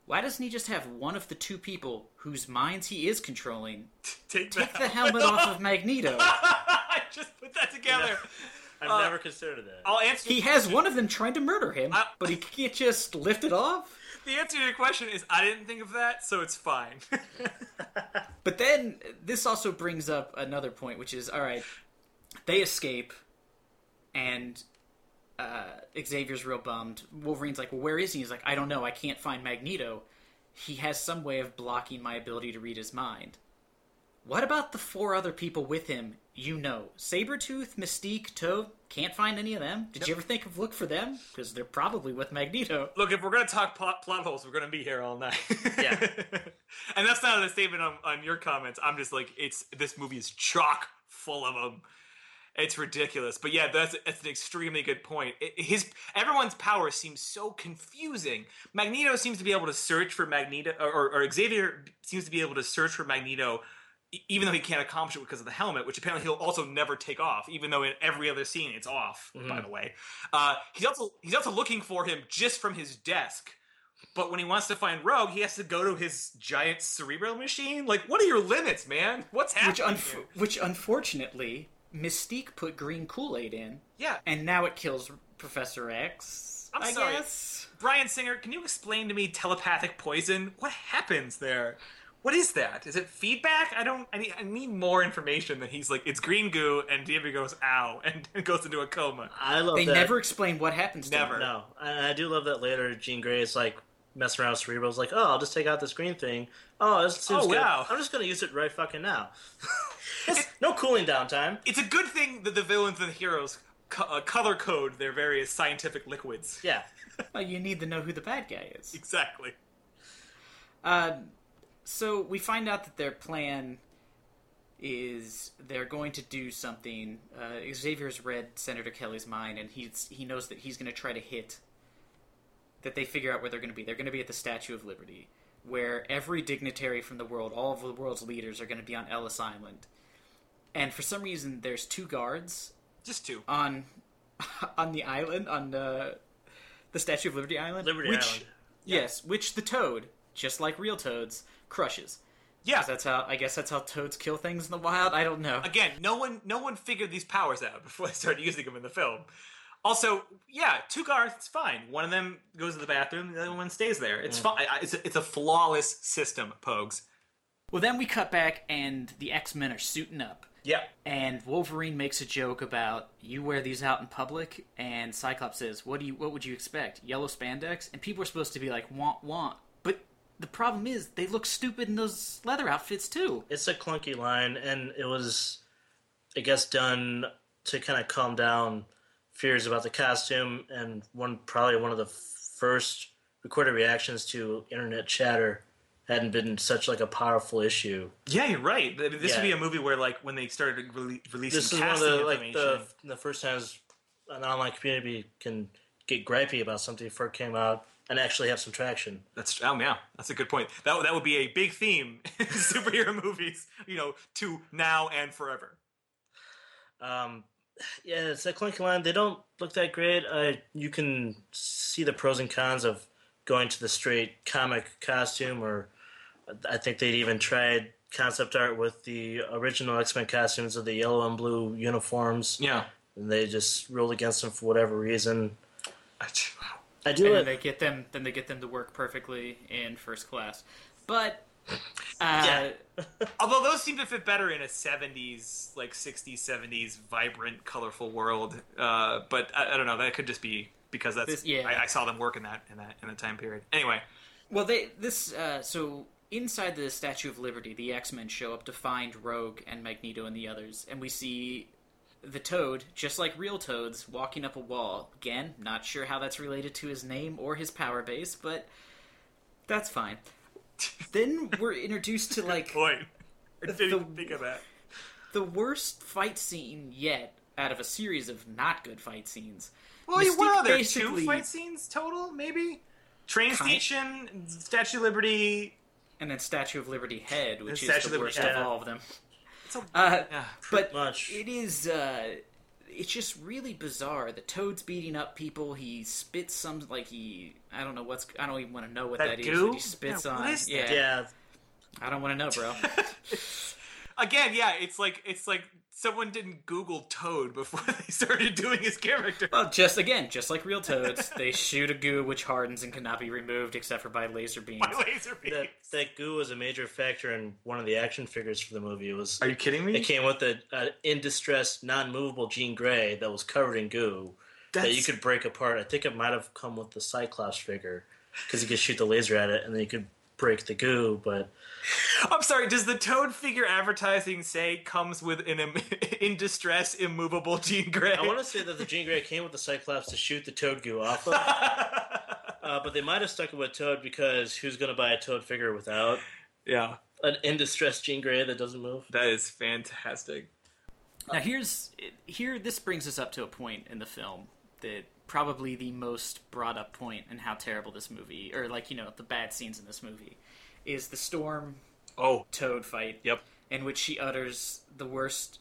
Why doesn't he just have one of the two people whose minds he is controlling Take, take the helmet off of Magneto? I just put that together. I've Uh, never considered that. I'll answer. He has one of them trying to murder him, I- but he can't just lift it off. the answer to your question is I didn't think of that, so it's fine. But then this also brings up another point, which is all right. They escape, and uh, Xavier's real bummed. Wolverine's like, "Well, where is he?" He's like, "I don't know. I can't find Magneto. He has some way of blocking my ability to read his mind." What about the four other people with him? You know, Sabretooth, Mystique, Toad. Can't find any of them. Did you ever think of look for them? Because they're probably with Magneto. Look, if we're gonna talk plot, plot holes, we're gonna be here all night. Yeah. and that's not a statement on, on your comments. I'm just like, it's this movie is chock full of them. It's ridiculous, but yeah, that's that's an extremely good point. It- his everyone's power seems so confusing. Magneto seems to be able to search for Magneto, or, or Xavier seems to be able to search for Magneto, even though he can't accomplish it because of the helmet, which apparently he'll also never take off. Even though in every other scene it's off. By the way, uh, he's also he's also looking for him just from his desk. But when he wants to find Rogue, he has to go to his giant cerebral machine. Like, what are your limits, man? What's happening? Which, which unfortunately, Mystique put green Kool Aid in, Yeah, and now it kills Professor X. I'm I sorry. guess. Bryan Singer, can you explain to me telepathic poison? What happens there? What is that? Is it feedback? I don't. I need, I need more information. That he's like, it's green goo, and David goes, "Ow," and goes into a coma. I love They that. never explain what happens to Never. him. No, and I do love that later. Jean Grey is like messing around with Cerebral's like, oh, I'll just take out this green thing. Oh, this seems Oh, good. wow. I'm just gonna use it right fucking now. It's no cooling down time. It's a good thing that the villains and the heroes co- uh, color code their various scientific liquids. Yeah, Well, you need to know who the bad guy is. Exactly. Uh, so we find out that their plan is they're going to do something. Uh, Xavier's read Senator Kelly's mind, and he's he knows that he's going to try to hit. That they figure out where they're going to be. They're going to be at the Statue of Liberty, where every dignitary from the world, all of the world's leaders, are going to be on Ellis Island. And for some reason, there's two guards Just two. on on the island on uh, the Statue of Liberty Island. Liberty which, Island. Yes, which the toad, just like real toads, crushes. Yeah. 'Cause That's how I guess that's how toads kill things in the wild. I don't know. Again, no one no one figured these powers out before they started using them in the film. Also, yeah, two guards, it's fine. One of them goes to the bathroom, the other one stays there. It's fine. It's a, it's a flawless system, Pogues. Well, then we cut back and the X Men are suiting up, Yeah. and Wolverine makes a joke about you wear these out in public, and Cyclops says, "What do you? What would you expect? Yellow spandex?" And people are supposed to be like, "Want, want," but the problem is they look stupid in those leather outfits too. it's a clunky line, and it was, I guess, done to kind of calm down fears about the costume, and one probably one of the first recorded reactions to internet chatter hadn't been such like a powerful issue. Yeah, you're right. Th- This Yeah. would be a movie where, like, when they started rele- releasing This is one of the like the the first times an online community can get gripey about something before it came out and actually have some traction. That's oh yeah, that's a good point. That that would be a big theme in superhero movies. You know, to now and forever. Um, yeah, it's a clunky line. They don't look that great. Uh, you can see the pros and cons of going to the straight comic costume, or I think they'd even tried concept art with the original X Men costumes of the yellow and blue uniforms, Yeah. and they just ruled against them for whatever reason. I do and like then they get them then they get them to work perfectly in first class. But uh, Yeah. Although those seem to fit better in a '70s, like '60s, '70s, vibrant, colorful world. Uh, but I, I don't know. That could just be because that's This- yeah. I, I saw them work in that in that in that time period. Anyway, Well, they this uh, so inside the Statue of Liberty, the X Men show up to find Rogue and Magneto and the others, and we see the Toad, just like real Toads, walking up a wall. Again, not sure how that's related to his name or his power base, but that's fine. then we're introduced to like point. I didn't The- think of that. the worst fight scene yet out of a series of not good fight scenes. Well, you- what Mystique are there? Two fight scenes total, maybe. Train Kind- station, Statue of Liberty. And then Statue of Liberty Head, which is the worst Liberty of all of them. It's a, Uh, yeah. but much. it is uh it's just really bizarre. The toad's beating up people. He spits some like he i don't know what's i don't even want to know what That that is that he spits Yeah, on. yeah, yeah, i don't want to know bro. Again, yeah, it's like it's like someone didn't Google Toad before they started doing his character. well just again just like real toads they shoot a goo which hardens and cannot be removed except for by laser beams My laser beams. that that goo was a major factor in one of the action figures for the movie. It was Are you kidding me? it came with a, a in distress, non-movable Jean Grey that was covered in goo that you could break apart. I think it might have come with the Cyclops figure because you could shoot the laser at it and then you could break the goo. But I'm sorry. Does the Toad figure advertising say comes with an im- in distress, immovable Jean Grey? I want to say that the Jean Grey came with the Cyclops to shoot the Toad goo off of. Uh, but they might have stuck it with Toad because who's going to buy a Toad figure without yeah, an in distress Jean Grey that doesn't move? that is fantastic. now here's here this brings us up to a point in the film that probably the most brought up point in how terrible this movie or like you know the bad scenes in this movie is the storm Oh, toad fight yep. in which she utters the worst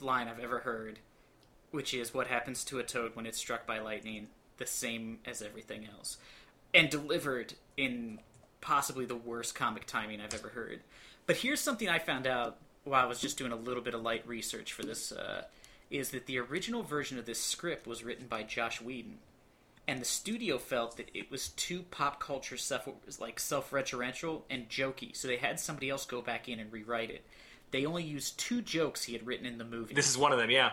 line I've ever heard, which is what happens to a toad when it's struck by lightning, the same as everything else. And delivered in possibly the worst comic timing I've ever heard. But here's something I found out while I was just doing a little bit of light research for this uh, is that the original version of this script was written by Joss Whedon. And the studio felt that it was too pop culture self like self-referential and jokey, so they had somebody else go back in and rewrite it. They only used two jokes he had written in the movie. This is one of them. Yeah.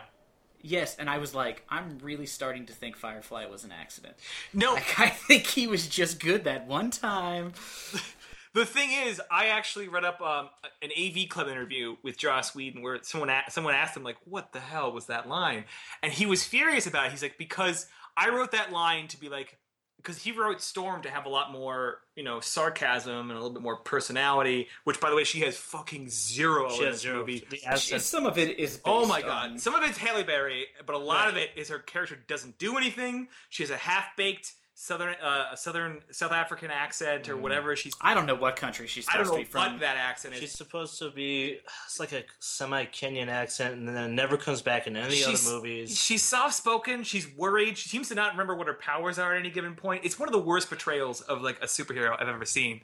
yes, and I was like, I'm really starting to think Firefly was an accident. No, Like, I think he was just good that one time. The thing is, I actually read up um, an AV Club interview with Joss Whedon where someone a- someone asked him like, "What the hell was that line?" And he was furious about it. He's like, "Because I wrote that line to be like." Because he wrote Storm to have a lot more, you know, sarcasm and a little bit more personality. Which, by the way, she has fucking zero She in has this zero. movie. She- accent. Some of it is. Oh my god! on- Some of it's Halle Berry, but a lot of it is her character doesn't do anything. She has a half baked southern, uh, southern South African accent or whatever. She's I don't know what country she's I don't supposed know to be from. what that accent is. She's supposed to be. It's like a semi Kenyan accent, and then it never comes back in any she's, other movies. She's soft spoken. She's worried. She seems to not remember what her powers are at any given point. It's one of the worst portrayals of like a superhero I've ever seen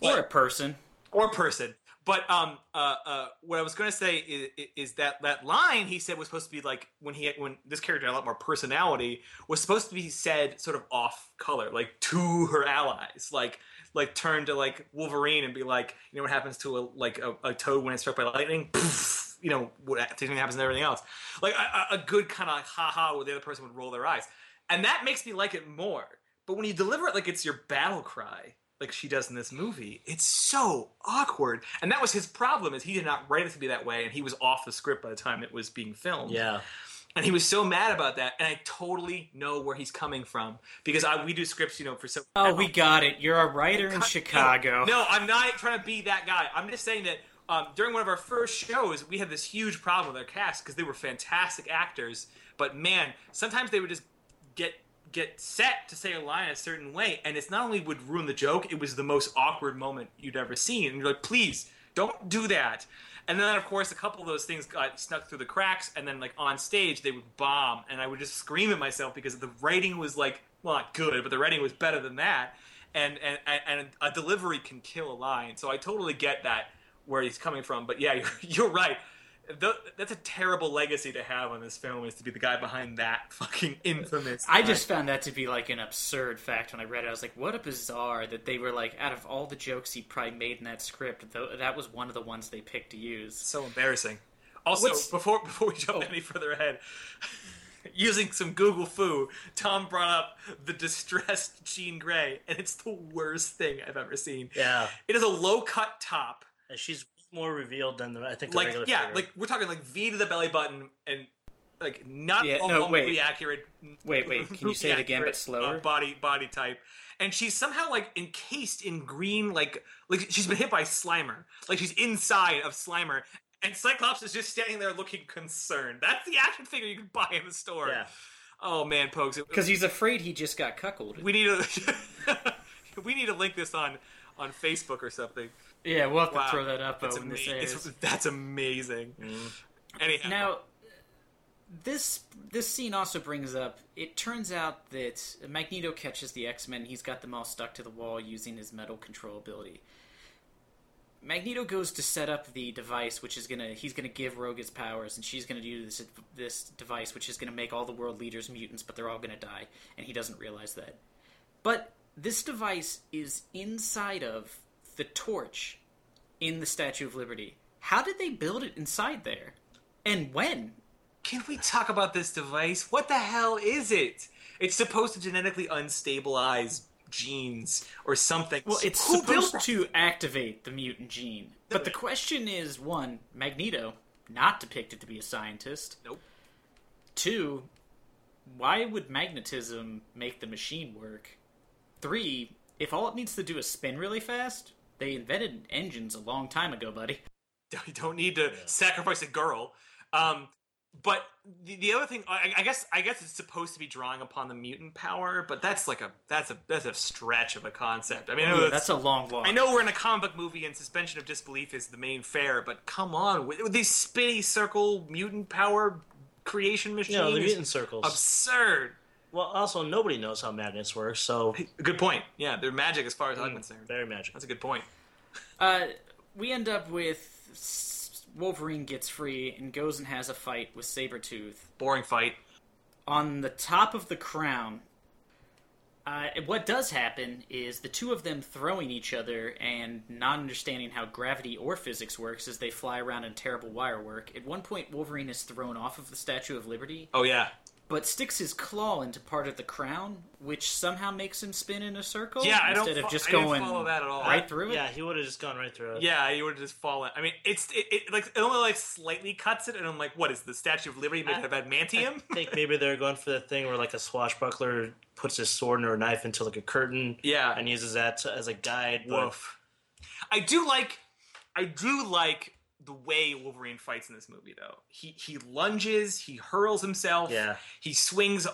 or a person. or a person. But um, uh, uh, what I was going to say is, is that that line he said was supposed to be like when he when this character had a lot more personality was supposed to be said sort of off color, like to her allies, like like turn to like Wolverine and be like, you know what happens to a like a, a toad when it's struck by lightning? Poof, you know what happens to everything else. Like a, a- a good kind of like ha ha where the other person would roll their eyes, and that makes me like it more. But when you deliver it like it's your battle cry, like she does in this movie, it's so awkward. And that was his problem is he did not write it to be that way, and he was off the script by the time it was being filmed. yeah, And he was so mad about that, and I totally know where he's coming from because I, we do scripts, you know, for so. Oh, we got it. You're a writer in Chicago. No, I'm not trying to be that guy. I'm just saying that um, during one of our first shows, we had this huge problem with our cast because they were fantastic actors, but man, sometimes they would just get get set to say a line a certain way, and it's not only would ruin the joke, it was the most awkward moment you'd ever seen. And you're like, please don't do that. And then, of course, a couple of those things got snuck through the cracks, and then, like, on stage, they would bomb, and I would just scream at myself because the writing was, like, well, not good, but the writing was better than that. And, and, and a delivery can kill a line. So I totally get that, where he's coming from. But yeah, you're, you're right. Th- that's a terrible legacy to have on this film is to be the guy behind that fucking infamous. I just found that to be like an absurd fact when I read it. I was like, what a bizarre that they were like, out of all the jokes he probably made in that script, though that was one of the ones they picked to use. so embarrassing. Also, What's- before before we jump oh. any further ahead, using some Google foo, Tom brought up the distressed Jean Grey, and it's the worst thing I've ever seen. Yeah, It is a low cut top, and she's more revealed than the, I think the like regular yeah, figure. like we're talking like V to the belly button, and like not Yeah, all no, completely wait. accurate. Wait, wait, can you say it again, but accurate, slower? uh, body body type, and she's somehow like encased in green, like like she's been hit by Slimer, like she's inside of Slimer. And Cyclops is just standing there looking concerned. That's the action figure you can buy in the store. yeah, Oh man, Pokes. it- Because he's afraid he just got cuckolded. we need to we need to link this on on Facebook or something. Yeah, we'll have to throw that up That's, ama- this airs. that's amazing. Mm. Anyhow, Now, this this scene also brings up. It turns out that Magneto catches the X Men. He's got them all stuck to the wall using his metal control ability. Magneto goes to set up the device, which is gonna he's gonna give Rogue his powers, and she's gonna do this this device, which is gonna make all the world leaders mutants, but they're all gonna die, and he doesn't realize that. But this device is inside of the torch in the Statue of Liberty. How did they build it inside there? And when? Can we talk about this device? What the hell is it? It's supposed to genetically unstabilize genes or something. Well, it's Who supposed built to activate the mutant gene. But the question is one, Magneto, not depicted to be a scientist. Nope. Two, why would magnetism make the machine work? Three, if all it needs to do is spin really fast, they invented engines a long time ago, buddy. You don't need to sacrifice a girl. Um, but the, the other thing, I, I guess, I guess it's supposed to be drawing upon the mutant power, but that's like a that's a that's a stretch of a concept. I mean, Ooh, that's- that's a long walk. I know we're in a comic book movie and suspension of disbelief is the main fare, but come on, with, with these spinny circle mutant power creation machines, you know the mutant circles. absurd. Well, also nobody knows how magnets work, so Good point. Yeah, they're magic as far as Mm. I'm concerned. very magical. That's a good point. Uh, we end up with Wolverine gets free and goes and has a fight with Sabretooth. Boring fight. on the top of the crown. Uh, what does happen is the two of them throwing each other and not understanding how gravity or physics works as they fly around in terrible wire work. At one point, Wolverine is thrown off of the Statue of Liberty, Oh yeah, but sticks his claw into part of the crown, which somehow makes him spin in a circle Yeah, I don't instead fo- of just I going follow that at all. right through it. Yeah, he would have just gone right through it. yeah. You would have just fallen. I mean, it's it, it like it only like slightly cuts it, and I'm like, what is the Statue of Liberty made I- of adamantium? I think maybe they're going for the thing where like a swashbuckler puts his sword or a knife into like a curtain, Yeah. and uses that to, as a guide. But Woof. I do like, I do like the way Wolverine fights in this movie, though. He he lunges, he hurls himself, Yeah. he swings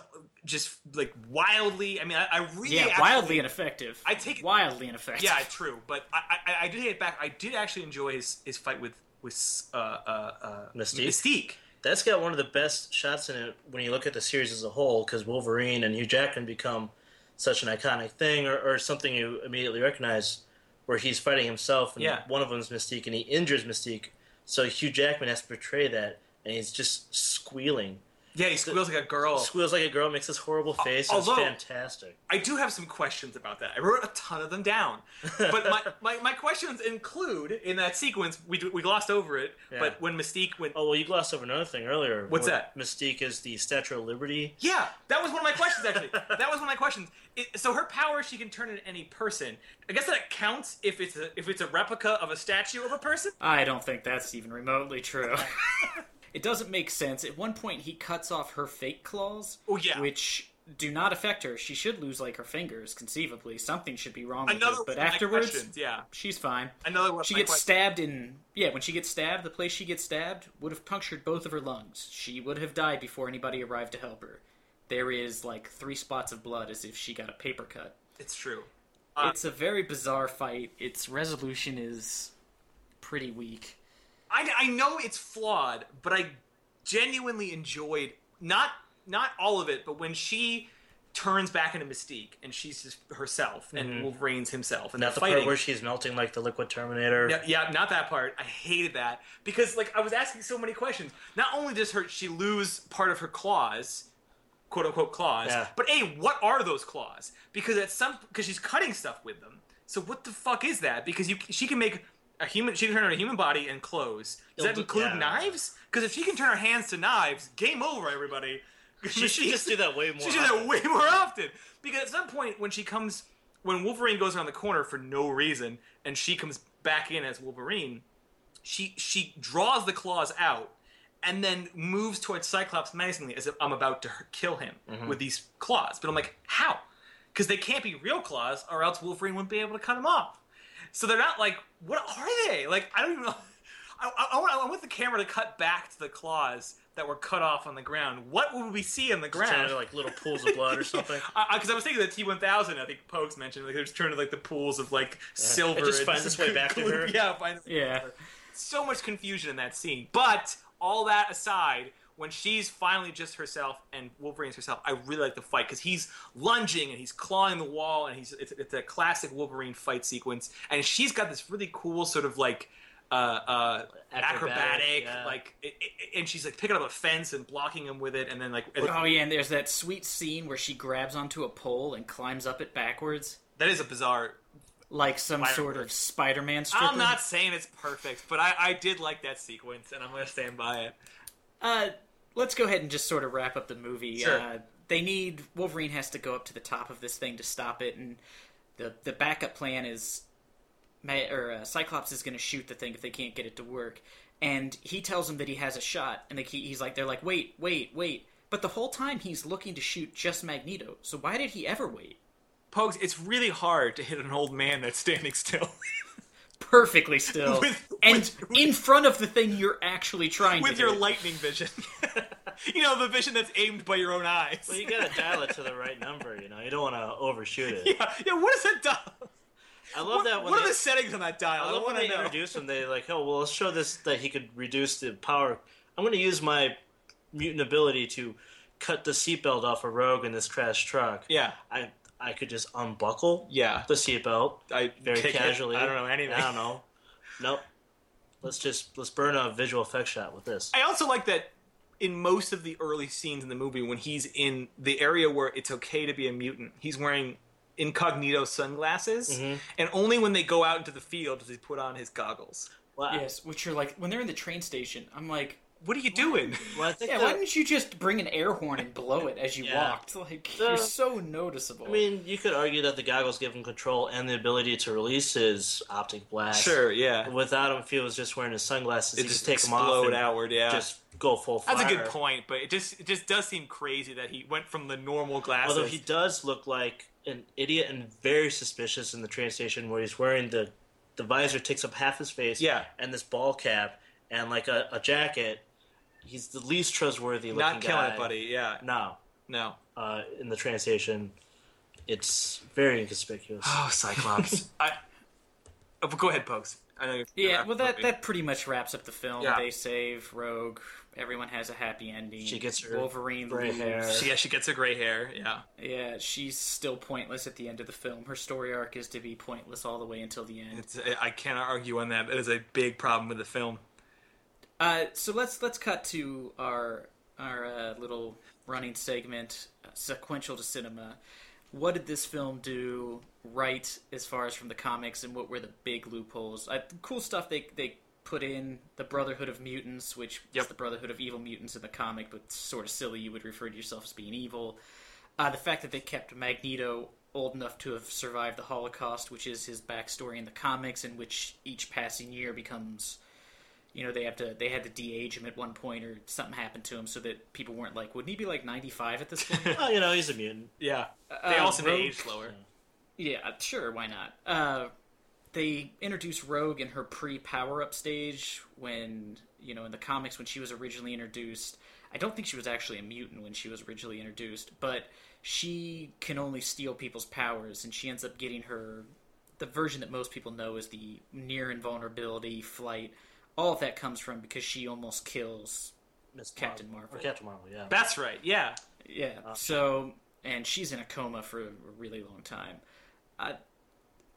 just like wildly. I mean, I, I really Yeah, actually- wildly ineffective. I take it- wildly ineffective. Yeah, true. But I, I, I did take it back. I did actually enjoy his, his fight with with uh, uh, uh, Mystique? Mystique. that's got one of the best shots in it when you look at the series as a whole, because Wolverine and Hugh Jackman become such an iconic thing, or, or something you immediately recognize, where he's fighting himself, and Yeah. one of them is Mystique, and he injures Mystique. So Hugh Jackman has to portray that, and he's just squealing. Yeah, he squeals like a girl. Squeals like a girl, makes this horrible face. and although- it's fantastic. I do have some questions about that. I wrote a ton of them down. But my, my, my questions include in that sequence, we, we glossed over it, Yeah. but when Mystique went. Oh well, you glossed over another thing earlier. What's that? Mystique is the Statue of Liberty. Yeah, that was one of my questions, actually. that was one of my questions. It, so her power, she can turn into any person. I guess that counts if it's a, if it's a replica of a statue of a person? I don't think that's even remotely true. it doesn't make sense. At one point, he cuts off her fake claws, Oh, yeah. which do not affect her. She should lose like her fingers, conceivably. Something should be wrong with Another her. But one of my afterwards, yeah. she's fine. Another one She gets questions. stabbed in yeah. When she gets stabbed, the place she gets stabbed would have punctured both of her lungs. She would have died before anybody arrived to help her. There is like three spots of blood, as if she got a paper cut. It's true. Uh, it's a very bizarre fight. Its resolution is pretty weak. I, I know it's flawed, but I genuinely enjoyed not not all of it, but when she turns back into Mystique, and she's just herself, and mm-hmm. Wolverine's himself, and Not they're the fighting. part where she's melting like the liquid Terminator. Yeah, yeah, not that part. I hated that because like I was asking so many questions. Not only does her she lose part of her claws, quote unquote claws, Yeah. but a what are those claws? Because at some because she's cutting stuff with them. So what the fuck is that? Because you she can make a human she can turn her human body and clothes. Does that It'll- include yeah. knives? Because if she can turn her hands to knives, game over, everybody. She should just do that way more. She should do that way more often. Because at some point, when she comes, when Wolverine goes around the corner for no reason, and she comes back in as Wolverine, she she draws the claws out, and then moves towards Cyclops menacingly as if I'm about to kill him mm-hmm. with these claws. But I'm like, how? Because they can't be real claws, or else Wolverine wouldn't be able to cut them off. So they're not like, what are they? Like, I don't even know. I, I, I, want, I want the camera to cut back to the claws that were cut off on the ground. What would we see on the ground? Into, like little pools of blood or something. Because I, was thinking the T1000, I think Pokes mentioned, like, it was turning like the pools of like silver. It just finds its way back to her. Yeah, finds Yeah. so much confusion in that scene. But all that aside, when she's finally just herself and Wolverine's herself, I really like the fight because he's lunging and he's clawing the wall and he's it's, it's a classic Wolverine fight sequence. And she's got this really cool sort of like. Uh, uh, acrobatic, Acrobatic, yeah. like, it, it, and she's like picking up a fence and blocking him with it, and then like Oh yeah, and there's that sweet scene where she grabs onto a pole and climbs up it backwards, that is a bizarre like some Spider- sort of Spider-Man stripper. I'm not saying it's perfect, but I, I did like that sequence, and I'm going to stand by it. Uh, let's go ahead and just sort of wrap up the movie. Sure. Uh, they need Wolverine has to go up to the top of this thing to stop it, and the the backup plan is, or uh, Cyclops is going to shoot the thing if they can't get it to work, and he tells him that he has a shot, and they, he's like, they're like, wait, wait, wait, but the whole time he's looking to shoot just Magneto. So why did he ever wait? Pogues, it's really hard to hit an old man that's standing still. Perfectly still, With- and with- in front of the thing you're actually trying to with to your hit. lightning vision. you know, the vision that's aimed by your own eyes. Well, you gotta dial it to the right number. You know, you don't want to overshoot it. yeah, yeah, what is that dial? I love What, that when what they, are the settings on that dial? I I, love when want they to know. introduce him. They like, oh well, let's show this that he could reduce the power. I'm going to use my mutant ability to cut the seatbelt off a Rogue in this crash truck. Yeah, I I could just unbuckle yeah. the seatbelt I very kick it. casually. I don't know anything. I don't know. Nope. Let's just let's burn a visual effect shot with this. I also like that in most of the early scenes in the movie, when he's in the area where it's okay to be a mutant, he's wearing incognito sunglasses, Mm-hmm. and only when they go out into the field does he put on his goggles. Well, I- Yes, which are like when they're in the train station. I'm like, What are you doing? well, Yeah, that- why didn't you just bring an air horn and blow it as you Yeah. walked? Like The- you're so noticeable. I mean, you could argue that the goggles give him control and the ability to release his optic blast. sure, yeah. Without him, if he was just wearing his sunglasses, It he just could take them off and outward, yeah. just go full fire. That's a good point, but it just it just does seem crazy that he went from the normal glasses. Although he does look like an idiot and very suspicious in the train station, where he's wearing the the visor takes up half his face, Yeah. and this ball cap and like a, a jacket. He's the least trustworthy looking guy. not killing guy. it, buddy. Yeah, No, no. uh, in the train station, it's very inconspicuous. Oh, Cyclops. I. Oh, but go ahead, Pokes. I know. You're yeah, well that that pretty much wraps up the film. Yeah. They save Rogue. Everyone has a happy ending. She gets her Wolverine gray leaves. hair. She, yeah, she gets her gray hair. Yeah. Yeah, she's still pointless at the end of the film. Her story arc is to be pointless all the way until the end. It's, I cannot argue on that. It is a big problem with the film. Uh, so let's let's cut to our our uh, little running segment, uh, sequential to cinema. What did this film do right as far as from the comics, and what were the big loopholes? Uh, cool stuff they they put in the Brotherhood of Mutants, which Yep. is the Brotherhood of Evil Mutants in the comic, but sort of silly. You would refer to yourself as being evil. Uh, the fact that they kept Magneto old enough to have survived the Holocaust, which is his backstory in the comics, in which each passing year becomes you know they have to they had to de-age him at one point or something happened to him so that people weren't like wouldn't he be like 95 at this point well, you know, he's a mutant. Yeah. They Uh, also Rogue- age slower. yeah sure why not uh they introduced rogue in her pre-power up stage when you know in the comics when she was originally introduced i don't think she was actually a mutant when she was originally introduced but she can only steal people's powers and she ends up getting her the version that most people know is the near invulnerability flight all of that comes from because she almost kills Miss Captain Marvel. Marvel. Captain Marvel, yeah. That's right. Yeah. Yeah. So and she's in a coma for a really long time. I,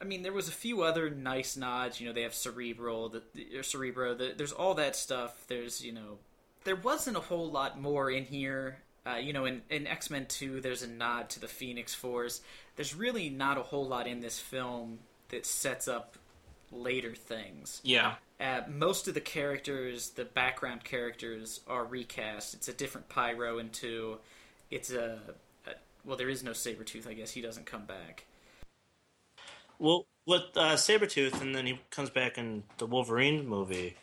I mean, there was a few other nice nods. You know, they have Cerebral, the, the or Cerebro. The, there's all that stuff. There's you know, there wasn't a whole lot more in here. Uh, you know, in, in X Men Two, there's a nod to the Phoenix Force. There's really not a whole lot in this film that sets up later things. Yeah. Uh, most of the characters, the background characters, are recast. It's a different Pyro in two. It's a, a well, there is no Sabretooth. I guess he doesn't come back. Well, with uh, Sabretooth, and then he comes back in the Wolverine movie.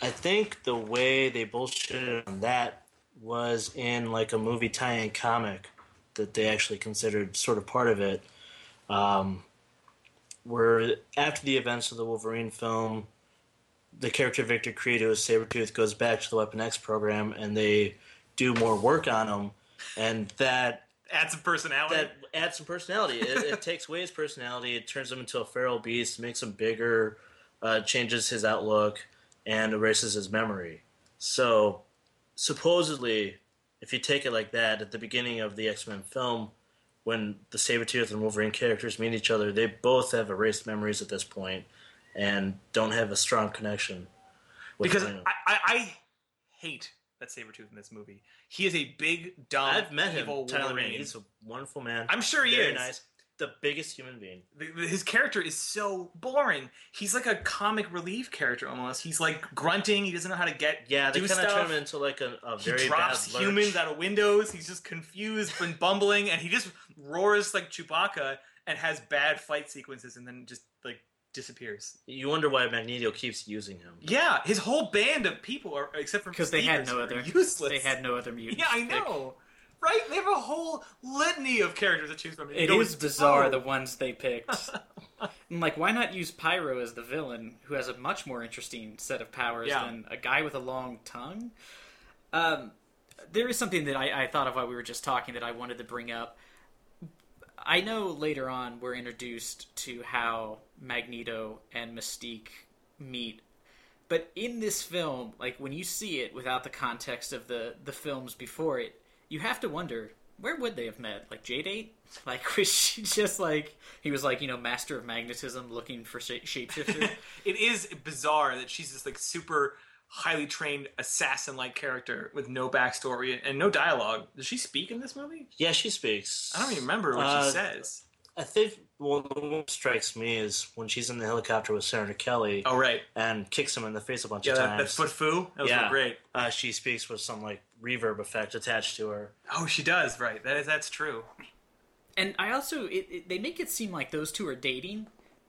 I think the way they bullshitted on that was in like a movie tie-in comic that they actually considered sort of part of it. Um, where after the events of the Wolverine film, the character Victor Credo as Sabretooth goes back to the Weapon X program and they do more work on him. And that Add some personality. that adds some personality. It, it takes away his personality. It turns him into a feral beast, makes him bigger, uh, changes his outlook, and erases his memory. So, supposedly, if you take it like that, at the beginning of the X Men film, when the Sabretooth and Wolverine characters meet each other, they both have erased memories at this point and don't have a strong connection. with because I, I, I hate that Sabretooth in this movie. He is a big, dumb, I've met him, Tyler. Wolverine. He's a wonderful man. I'm sure he Very is. nice. The biggest human being. The- His character is so boring. He's like a comic relief character almost. He's like grunting. He doesn't know how to get Yeah, they kind of turn him into like a, a he drops humans out of windows. He's just confused and bumbling, and he just roars like Chewbacca and has bad fight sequences, and then just like disappears. You wonder why Magneto keeps using him. Yeah, his whole band of people are except for Because they had no other useless. They had no other mutants. Yeah, I to pick. know. Right? They have a whole litany of characters to choose from. It You is it's- bizarre oh. the ones they picked. I'm like, why not use Pyro as the villain, who has a much more interesting set of powers Yeah. than a guy with a long tongue? Um, there is something that I, I thought of while we were just talking that I wanted to bring up. I know later on we're introduced to how Magneto and Mystique meet, but in this film, like when you see it without the context of the the films before it, you have to wonder where would they have met? Like JDate? Like was she just like he was like you know master of magnetism looking for sh- shapeshifter? it is bizarre that she's this like super highly trained assassin-like character with no backstory and no dialogue. Does she speak in this movie? Yeah, she speaks. I don't even remember what Uh, she says. I think well, the strikes me is when she's in the helicopter with Senator Kelly Oh right, and kicks him in the face a bunch yeah, of that, that times. foot foo. That was Yeah. great. uh, she speaks with some like reverb effect attached to her. Oh, she does. Right, that is that's true. and I also it, it, they make it seem like those two are dating,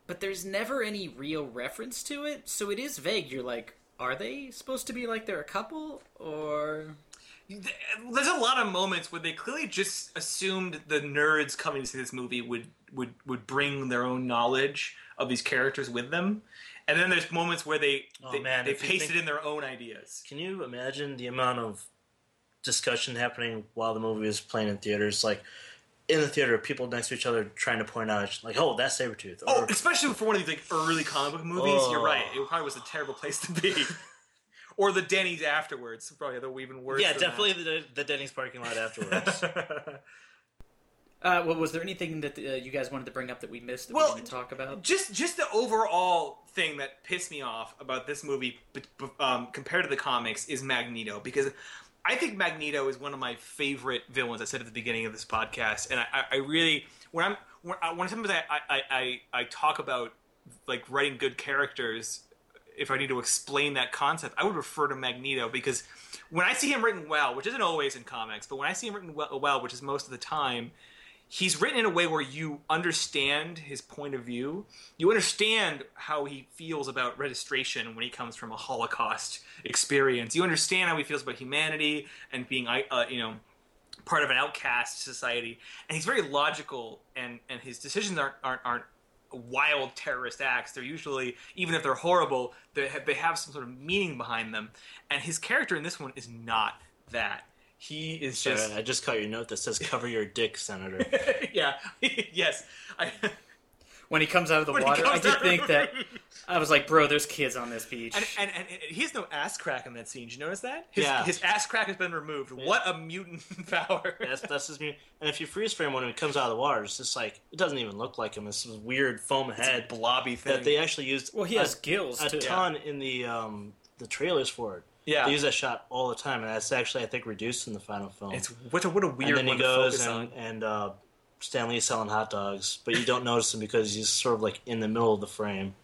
but there's never any real reference to it, so it is vague. You're like, are they supposed to be like they're a couple or? There's a lot of moments where they clearly just assumed the nerds coming to see this movie would would would bring their own knowledge of these characters with them, and then there's moments where they Oh, they, man, they pasted think- in their own ideas. Can you imagine the amount of discussion happening while the movie is playing in theaters? Like in the theater, people next to each other trying to point out, like, "Oh, that's Sabretooth." Oh, especially for one of these like early comic book movies, you're Oh. right. It probably was a terrible place to be. or the Denny's afterwards, probably the even worse. yeah, than definitely the, the Denny's parking lot afterwards. Uh, well, was there anything that uh, you guys wanted to bring up that we missed that Well, we didn't talk about? just just the overall thing that pissed me off about this movie b- b- um, compared to the comics is Magneto because I think Magneto is one of my favorite villains. I said at the beginning of this podcast, and I, I, I really when I'm when, I, when sometimes I, I, I, I talk about like writing good characters. If I need to explain that concept, I would refer to Magneto because when I see him written well, which isn't always in comics, but when I see him written well, which is most of the time, he's written in a way where you understand his point of view. You understand how he feels about registration when he comes from a Holocaust experience. You understand how he feels about humanity and being, uh, you know, part of an outcast society. And he's very logical, and and his decisions aren't aren't, aren't wild terrorist acts. They're usually, even if they're horrible, they have, they have some sort of meaning behind them. And his character in this one is not that. He is Sorry, just I just caught your note that says "Cover your dick, Senator." yeah, yes. I, when he comes out of the When water, I did think that I was like, bro, there's kids on this beach. And, and, and, and he has no ass crack in that scene. Did you notice that? His, Yeah. his ass crack has been removed. What a mutant power. That's that's his mute. And if you freeze frame when he comes out of the water, it's just like it doesn't even look like him. It's this weird foam head blobby thing. that they actually used. well, he has a, gills a too. ton in the um the trailers for it. yeah. They use that shot all the time, and that's actually I think reduced in the final film. It's what a, what a weird and then one he to goes focus on. and and uh, Stan Lee's selling hot dogs, but you don't notice him because he's sort of like in the middle of the frame.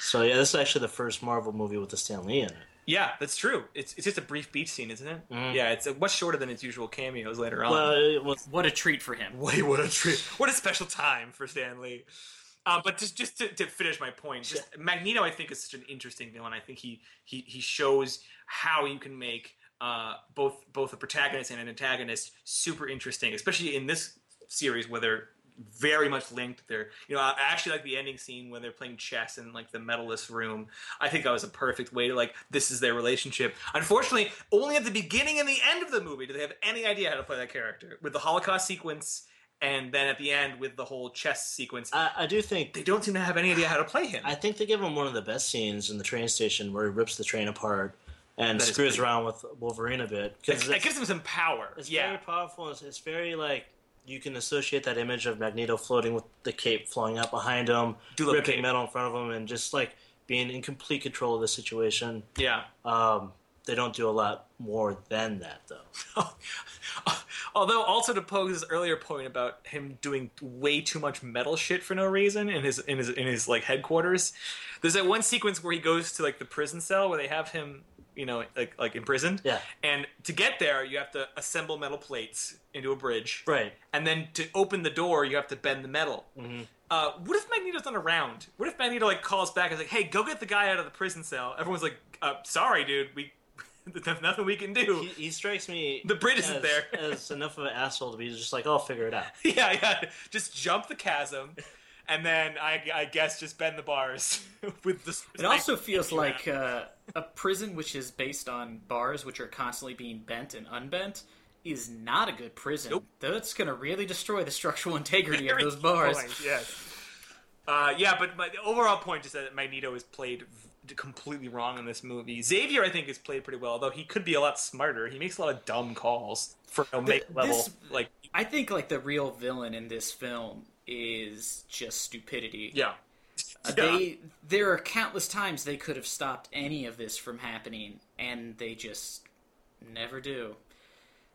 So yeah, this is actually the first Marvel movie with the Stan Lee in it. Yeah, that's true. It's it's just a brief beach scene, isn't it? Mhm. Yeah, it's uh, much shorter than its usual cameos later on. Well, it was What a treat for him. Wait, what a treat! What a special time for Stan Lee. Uh, but just just to, to finish my point, just Magneto, I think is such an interesting villain. I think he he he shows how you can make uh, both both a protagonist and an antagonist super interesting, especially in this series where they're very much linked. They're you know I actually like the ending scene when they're playing chess in like the medalist room. I think that was a perfect way to like this is their relationship. Unfortunately, only at the beginning and the end of the movie do they have any idea how to play that character with the Holocaust sequence, and then at the end with the whole chess sequence. I, I do think they don't seem to have any idea how to play him. I think they give him one of the best scenes in the train station where he rips the train apart and That screws around with Wolverine a bit It, because it gives him some power. it's yeah, very powerful. It's, it's very like you can associate that image of Magneto floating with the cape flowing out behind him, ripping cape. metal in front of him, and just like being in complete control of the situation. yeah. Um, they don't do a lot more than that though. Although, also to Pogue's earlier point about him doing way too much metal shit for no reason in his in his in his like headquarters, there's that one sequence where he goes to like the prison cell where they have him, you know, like like imprisoned. Yeah. And to get there, you have to assemble metal plates into a bridge. Right. And then to open the door, you have to bend the metal. Mhm. Uh, what if Magneto's not around? What if Magneto like calls back and is like, "Hey, go get the guy out of the prison cell"? Everyone's like, uh, "Sorry, dude, we there's nothing we can do." He, he strikes me. The bridge isn't there. as enough of an asshole to be just like, I'll figure it out. yeah, yeah. Just jump the chasm, and then I, I guess just bend the bars with the. It also feels like uh, a prison which is based on bars which are constantly being bent and unbent is not a good prison. Nope. That's going to really destroy the structural integrity of those bars. point, yes. Uh, yeah, but my the overall point is that Magneto is played v- completely wrong in this movie. Xavier, I think, is played pretty well, although he could be a lot smarter. He makes a lot of dumb calls for no make level. this- like, I think like the real villain in this film is just stupidity. yeah. Uh, They there are countless times they could have stopped any of this from happening, and they just never do.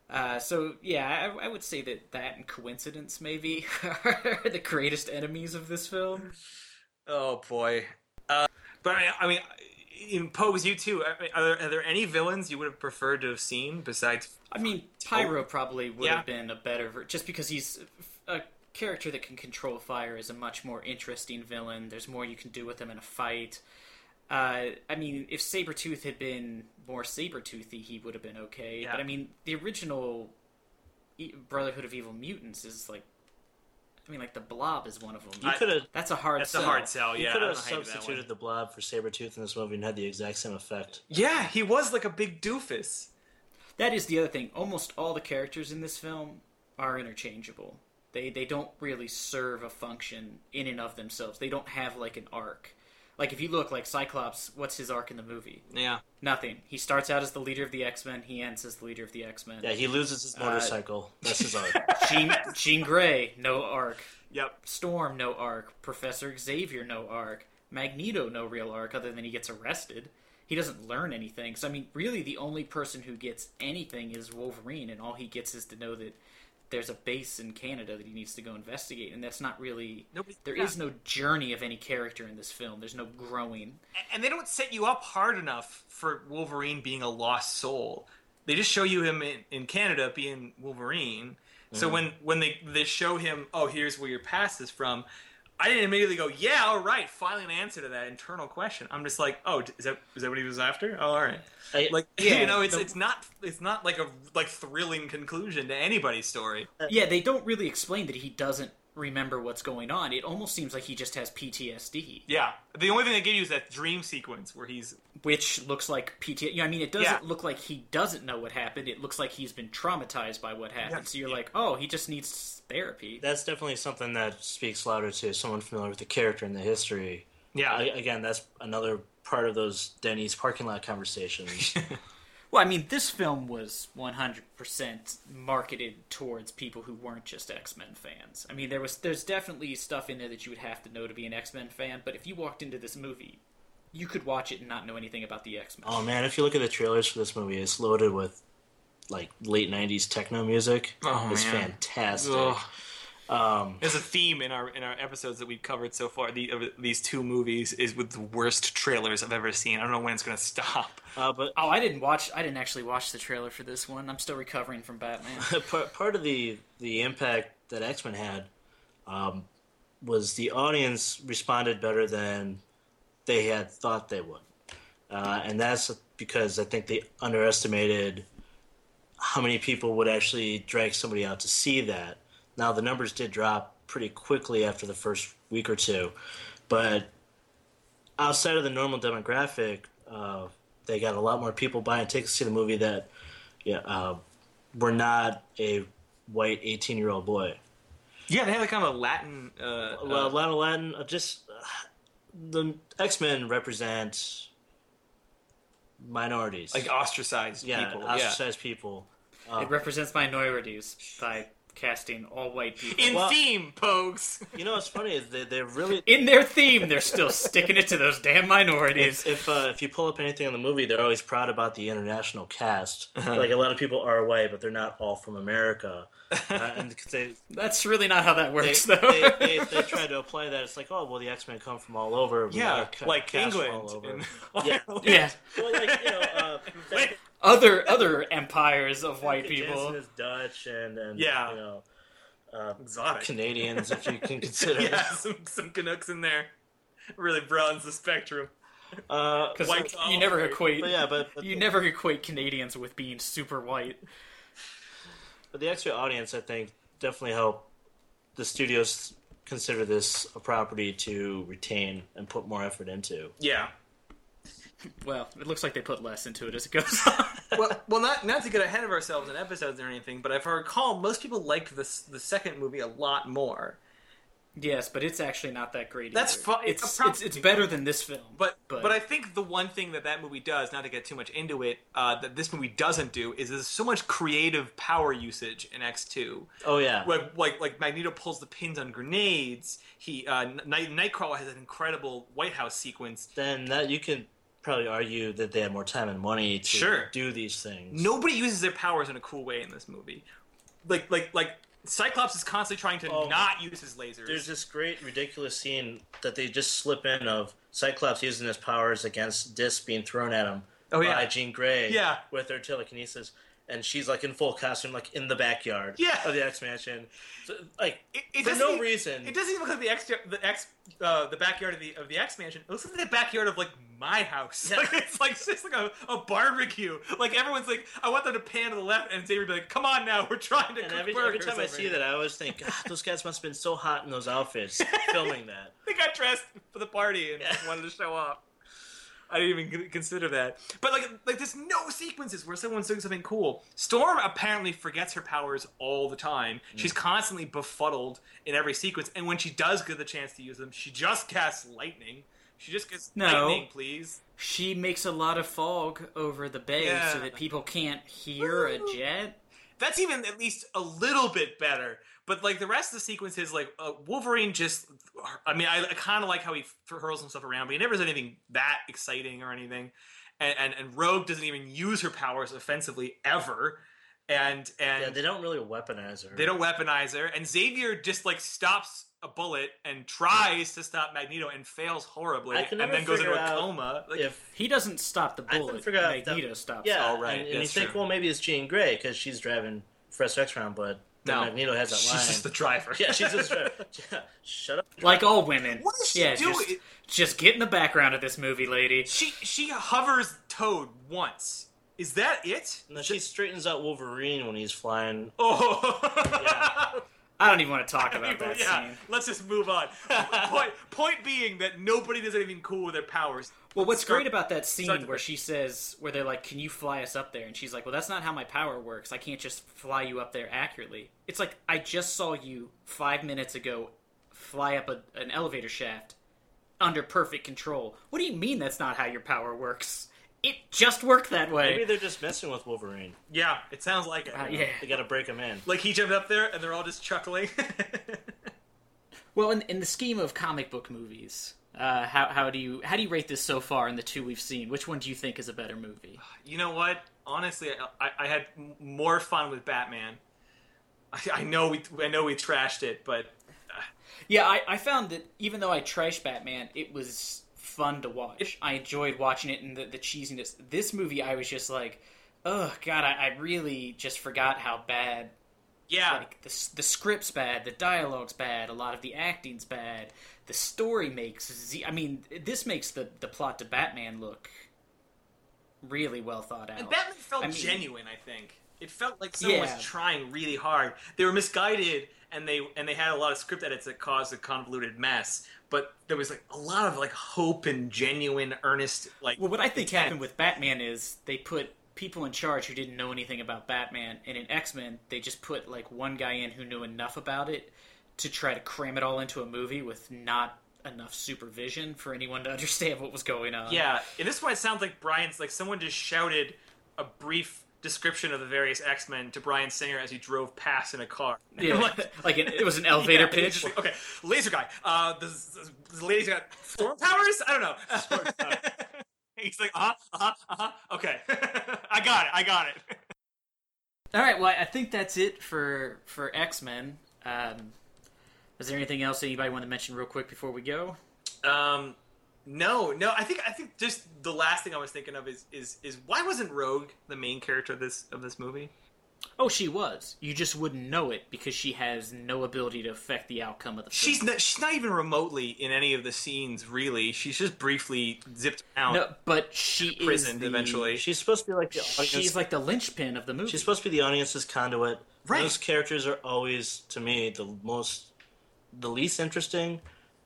Uh, so yeah, I, I would say that that and coincidence maybe are the greatest enemies of this film. Oh boy. Uh, but I, I mean, in Pose, you too. I mean, Are there, are there any villains you would have preferred to have seen besides? I mean, Pyro probably would Yeah. have been a better, ver- just because he's a character that can control fire is a much more interesting villain. There's more you can do with him in a fight. Uh, I mean, if Sabretooth had been more Sabertoothy, he would have been okay. Yeah. But I mean, the original E- Brotherhood of Evil Mutants is like, I mean, like the Blob is one of them. You could have That's a hard. That's sell. a hard sell. you Yeah, could have don't know how you do that one. substituted the Blob for Sabretooth in this movie and had the exact same effect. Yeah, he was like a big doofus. That is the other thing. Almost all the characters in this film are interchangeable. They they don't really serve a function in and of themselves. They don't have like an arc. Like if you look like Cyclops, what's his arc in the movie? Yeah. Nothing. He starts out as the leader of the X Men. He ends as the leader of the X Men. Yeah, he loses his uh, motorcycle. That's his arc. Jean Jean Grey, no arc. Yep. Storm, no arc. Professor Xavier, no arc. Magneto, no real arc other than he gets arrested. He doesn't learn anything. So I mean, really, the only person who gets anything is Wolverine, and all he gets is to know that there's a base in Canada that he needs to go investigate, and that's not really. Nobody- There yeah. is no journey of any character in this film. There's no growing. And they don't set you up hard enough for Wolverine being a lost soul. They just show you him in, in Canada being Wolverine. So mm-hmm. when when they they show him, oh, here's where your past is from. I didn't immediately go, yeah, all right, finally an answer to that internal question. I'm just like, oh, is that is that what he was after? Oh, all right. I- Like Yeah, you know, it's the- it's not it's not like a like thrilling conclusion to anybody's story. Uh, yeah, they don't really explain that he doesn't remember what's going on. It almost seems like he just has PTSD. Yeah, the only thing they give you is that dream sequence where he's which looks like PT. Yeah, I mean, it doesn't Yeah. look like he doesn't know what happened. It looks like he's been traumatized by what happened. Yes. So you're Yeah. like, oh, he just needs therapy. That's definitely something that speaks louder to someone familiar with the character and the history Yeah. I, again, that's another part of those Denny's parking lot conversations. Well, I mean, this film was 100% marketed towards people who weren't just X Men fans. I mean, there was there's definitely stuff in there that you would have to know to be an X Men fan. But if you walked into this movie, you could watch it and not know anything about the X Men. oh man, if you look at the trailers for this movie, it's loaded with like late '90s techno music. Oh, it's man. fantastic. Ugh. Um, There's a theme in our in our episodes that we've covered so far. The, of these two movies is with the worst trailers I've ever seen. I don't know when it's going to stop. uh, but Oh, I didn't watch. I didn't actually watch the trailer for this one. I'm still recovering from Batman. part, part of the the impact that X Men had um, was the audience responded better than they had thought they would, uh, and that's because I think they underestimated how many people would actually drag somebody out to see that. Now the numbers did drop pretty quickly after the first week or two, but outside of the normal demographic, uh, they got a lot more people buying tickets to see the movie that yeah, uh, were not a white 18 year old boy. Yeah, they had like kind of a Latin. Uh, Well, uh, Latin, Latin, uh, just uh, the X Men represent minorities, like ostracized yeah, people. ostracized people. It represents minorities by casting all white people. In Well- theme, Pogues. You know what's funny is they they're really In their theme, they're still sticking it to those damn minorities. if if, uh, if you pull up anything in the movie, they're always proud about the international cast. Like a lot of people are white, but they're not all from America, uh, and 'cause they That's really not how that works, they, though. they, they try to apply that. It's like, oh well, the X Men come from all over. Yeah, got a ca- like England. all over. and Yeah. Yeah, well, like you know, uh, Wait, other other empires of white people. Is Dutch, and and Yeah. you know, uh, Exotic. Canadians, if you can consider. yeah, some some Canucks in there. Really broadens the spectrum. Uh, Because White you never equate. but yeah, but, but you never equate Canadians with being super white. But the extra audience, I think, definitely help the studios consider this a property to retain and put more effort into. Yeah. Well, it looks like they put less into it as it goes on. well, well, not not to get ahead of ourselves in episodes or anything, but if I recall, most people liked this the second movie a lot more. yes, but it's actually not that great. That's either. fu- It's it's it's, it's better than this film. But, But- but I think the one thing that that movie does, not to get too much into it, uh, that this movie doesn't do is there's so much creative power usage in X two. Oh yeah, Like, like like Magneto pulls the pins on grenades. He uh, Night Nightcrawler has an incredible White House sequence. then that you can probably argue that they had more time and money to Sure. do these things. Nobody uses their powers in a cool way in this movie. Like like like Cyclops is constantly trying to Oh. not use his lasers. There's this great ridiculous scene that they just slip in of Cyclops using his powers against discs being thrown at him Oh, yeah. by Jean Grey Yeah. with her telekinesis. And she's like in full costume, like in the backyard Yeah. of the X Mansion. So, like It- it for no e- reason. It doesn't even look like the X, the X, uh, the backyard of the of the X mansion. It looks like the backyard of like my house. Yeah. Like it's like it's just like a, a barbecue. Like everyone's like, I want them to pan to the left, and Xavier be like, "Come on now, we're trying to And cook every, every time I see that, I always think, God, those guys must have been so hot in those outfits filming that. they got dressed for the party and Yeah. wanted to show off. I didn't even consider that. But like, like there's no sequences where someone's doing something cool. Storm apparently forgets her powers all the time. Mm. She's constantly befuddled in every sequence, and when she does get the chance to use them, she just casts lightning. She just gets No. lightning, please. she makes a lot of fog over the bay Yeah. so that people can't hear a jet. That's even at least a little bit better. But like the rest of the sequences, like uh, Wolverine just, I mean, I, I kind of like how he f- hurls himself around, but he never does anything that exciting or anything. And, and and Rogue doesn't even use her powers offensively ever. And and Yeah, they don't really weaponize her. they don't weaponize her. And Xavier just like stops a bullet and tries to stop Magneto and fails horribly, and then goes into a coma. Like, if He doesn't stop the bullet. figure out if that- Magneto stops. yeah, Oh, right, and, and you that's think, well, maybe it's Jean Grey because she's driving Professor X around, but then no, Magneto has that she's line. just the driver. yeah, she's just driver. shut up. it. Like all women. What is she yeah, doing? Just, just get in the background of this movie, lady. She she hovers Toad once. Is that it? No, she straightens out Wolverine when he's flying. Oh, Yeah. I don't even want to talk about that yeah. scene. Let's just move on. point point being that nobody does anything cool with their powers. Well, what's Start- great about that scene where she says, where they're like, "Can you fly us up there?" and she's like, "Well, that's not how my power works. I can't just fly you up there accurately." It's like I just saw you five minutes ago fly up a, an elevator shaft under perfect control. What do you mean that's not how your power works? It just worked that way. Maybe they're just messing with Wolverine. Yeah, it sounds like it. Uh, yeah. They got to break him in. Like he jumped up there and they're all just chuckling. Well, in, in the scheme of comic book movies, uh, how how do you how do you rate this so far in the two we've seen? Which one do you think is a better movie? you know what? Honestly, I, I had more fun with Batman. I, I know we I know we trashed it, but Yeah, I, I found that even though I trashed Batman, it was fun to watch. I enjoyed watching it and the, the cheesiness. This movie, I was just like, oh god, I, I really just forgot how bad. yeah, Like the the script's bad, the dialogue's bad, a lot of the acting's bad. The story makes z. I mean, this makes the the plot to Batman look really well thought out. and Batman felt I mean- genuine. I think it felt like someone Yeah. was trying really hard. They were misguided, and they and they had a lot of script edits that caused a convoluted mess. But there was like a lot of like hope and genuine, earnest like. Well, what I think intent. happened with Batman is they put people in charge who didn't know anything about Batman, and in X Men they just put like one guy in who knew enough about it to try to cram it all into a movie with not enough supervision for anyone to understand what was going on. Yeah, and this one, it sounds like Bryan's like someone just shouted a brief description of the various X Men to Bryan Singer as he drove past in a car. yeah. Like- like, it, it was an elevator Yeah, pitch. just like, okay, laser guy. Uh, this, this, this lady's got storm powers. I don't know. He's like, uh huh, uh huh, uh huh. Okay, I got it. I got it. All right, well, I think that's it for for X Men. Um, is there anything else anybody want to mention real quick before we go? Um, no, no. I think I think just the last thing I was thinking of is is is why wasn't Rogue the main character of this of this movie? Oh, she was. You just wouldn't know it because she has no ability to affect the outcome of the film. She's not, she's not even remotely in any of the scenes. Really, she's just briefly zipped out. No, but she is Prisoned the, eventually. She's supposed to be like the audience. She's like the linchpin of the movie. She's supposed to be the audience's conduit. Right. Those characters are always, to me, the most, the least interesting,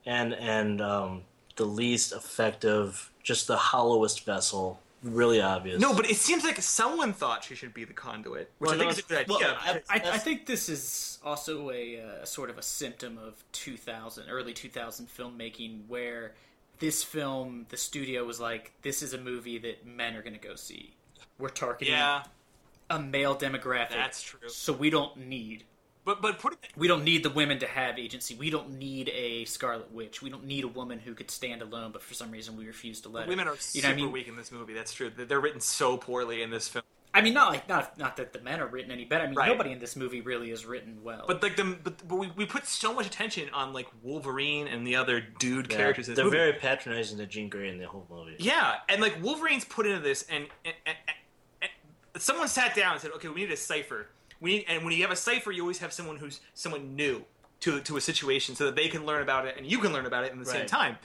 and and um, the least effective. Just the hollowest vessel. Really obvious. No, but it seems like someone thought she should be the conduit, which Well, I think no, is a good well, idea. I- I, I think this is also a uh, sort of a symptom of 2000, early 2000 filmmaking, where this film, the studio was like, "This is a movie that men are going to go see. We're targeting yeah, a male demographic. that's true. So we don't need But but put it we don't need the women to have agency. We don't need a Scarlet Witch. We don't need a woman who could stand alone. But for some reason, we refuse to let her. women are You super know what I mean? weak in this movie. That's true. They're they're written so poorly in this film. I mean, not like not not that the men are written any better. I mean, Right. nobody in this movie really is written well. But like the but, but we, we put so much attention on like Wolverine and the other dude Yeah, characters in this They're movie. very patronizing to Jean Grey in the whole movie. Yeah, and like Wolverine's put into this, and, and, and, and, and someone sat down and said, "Okay, we need a cipher. We need, and when you have a cipher, you always have someone who's someone new to to a situation, so that they can learn about it and you can learn about it in the same time."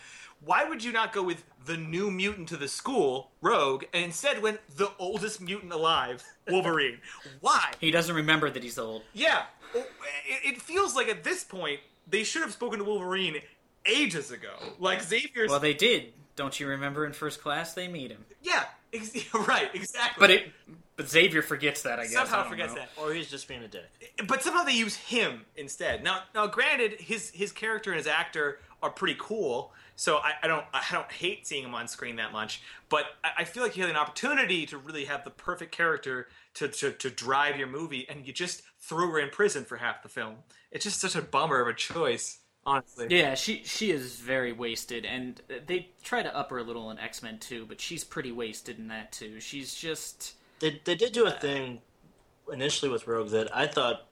Why would you not go with the new mutant to the school, Rogue, and instead went the oldest mutant alive, Wolverine? Why? he doesn't remember that he's old. Yeah, it, it feels like at this point they should have spoken to Wolverine ages ago. Like Xavier's. Well, they did. Don't you remember in first class they meet him? yeah, ex- right, exactly. But it, but Xavier forgets that. I guess somehow I forgets know. that. Or he's just being a dick. But somehow they use him instead. Now, now, granted, his his character and his actor are pretty cool, so I, I don't I don't hate seeing him on screen that much. But I, I feel like you had an opportunity to really have the perfect character to, to to drive your movie, and you just threw her in prison for half the film. It's just such a bummer of a choice, honestly. Yeah, she she is very wasted, and they try to up her a little in X Men too, but she's pretty wasted in that too. She's just They they did do a thing initially with Rogue that I thought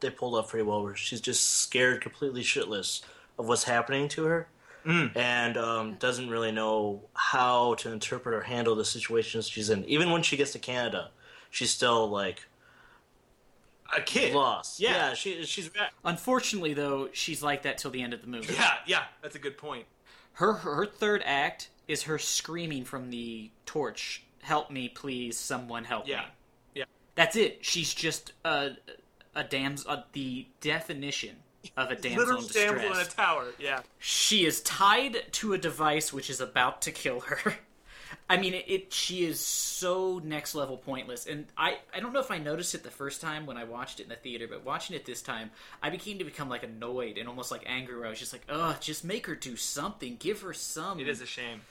they pulled off pretty well, where she's just scared completely shitless of what's happening to her, and um, doesn't really know how to interpret or handle the situations she's in. Even when she gets to Canada, she's still like A kid. lost. Yeah. she she's unfortunately though she's like that till the end of the movie. Yeah, yeah, that's a good point. Her her third act is her screaming from the torch, "Help me, please! Someone help Yeah, me!" yeah. That's it. She's just a a damsel, uh, the definition of a damsel in Literal damsel in a tower. Yeah. She is tied to a device which is about to kill her. I mean, it, it. She is so next level pointless, and I. I don't know if I noticed it the first time when I watched it in the theater, but watching it this time, I began to become like annoyed and almost like angry. Where I was just like, "Ugh, just make her do something. Give her some. It is a shame.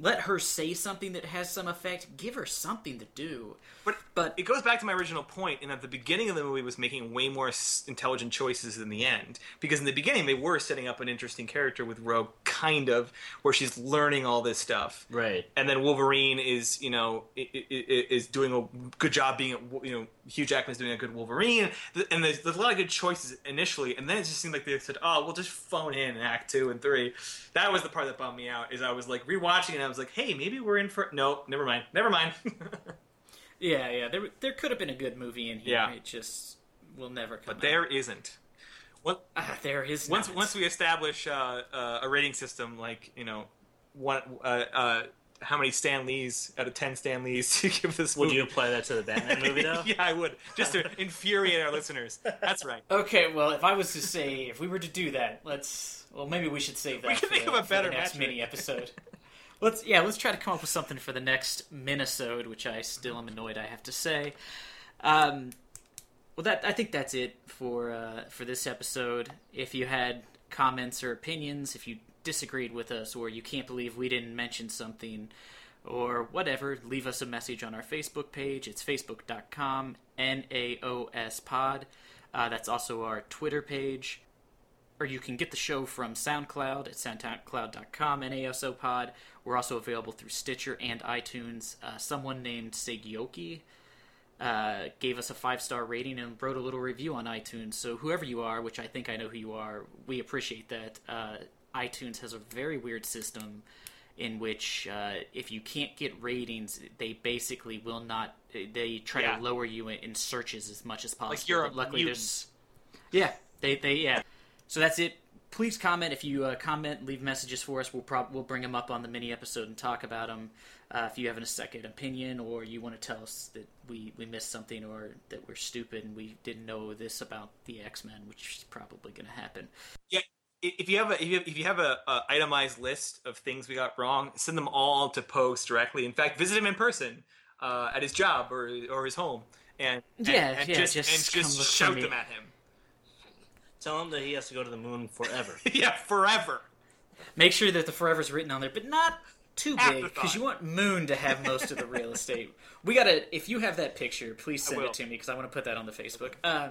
Let her say something that has some effect. Give her something to do." But But- it goes back to my original point in that the beginning of the movie was making way more intelligent choices than the end. Because in the beginning they were setting up an interesting character with Rogue, kind of, where she's learning all this stuff. Right. And then Wolverine is, you know, is doing a good job being, a, you know, Hugh Jackman's doing a good Wolverine, and there's, there's a lot of good choices initially, and then it just seemed like they said, oh, we'll just phone in Act Two and Three. That was the part that bummed me out. Is I was like rewatching it, I was like, hey, maybe we're in for no, never mind, never mind. Yeah, yeah. There, there could have been a good movie in here. Yeah. It just will never come. but out. there isn't. What Ah, there is once not. once we establish uh, uh, a rating system, like you know, one uh, uh, how many Stan Lees out of ten Stan Lees to give this? Would movie? you apply that to the Batman movie though? yeah, I would, just to infuriate our listeners. That's right. Okay, well, if I was to say, if we were to do that, let's. Well, maybe we should save that. We can for think the, of a better next mini episode. Let's yeah, let's try to come up with something for the next minisode, which I still am annoyed I have to say. Um, well, that I think that's it for uh, for this episode. If you had comments or opinions, if you disagreed with us, or you can't believe we didn't mention something, or whatever, leave us a message on our Facebook page. It's facebook.com NAOS pod. Uh, that's also our Twitter page. Or you can get the show from SoundCloud at soundcloud.com, NASO pod. We're also available through Stitcher and iTunes. Uh, someone named Segyoki uh, gave us a five star rating and wrote a little review on iTunes. So whoever you are, which I think I know who you are, we appreciate that. Uh, iTunes has a very weird system in which uh, if you can't get ratings, they basically will not. They try Yeah. to lower you in, in searches as much as possible. you're a luckily, mutant. there's yeah, they they yeah. So that's it. Please comment if you uh, comment, leave messages for us. We'll prob- we'll bring them up on the mini episode and talk about them. Uh, if you have a second opinion or you want to tell us that we, we missed something or that we're stupid and we didn't know this about the X Men, which is probably going to happen. Yeah, if you have a if you have, if you have a, a itemized list of things we got wrong, send them all to Post directly. In fact, visit him in person uh, at his job or or his home, and and- Yeah, and, yeah, just, just and just shout them at him. Tell him that he has to go to the moon forever. yeah, forever. Make sure that the forever's written on there, but not too big because you want Moon to have most of the real estate. We gotta. If you have that picture, please send it to me because I want to put that on the Facebook. Uh,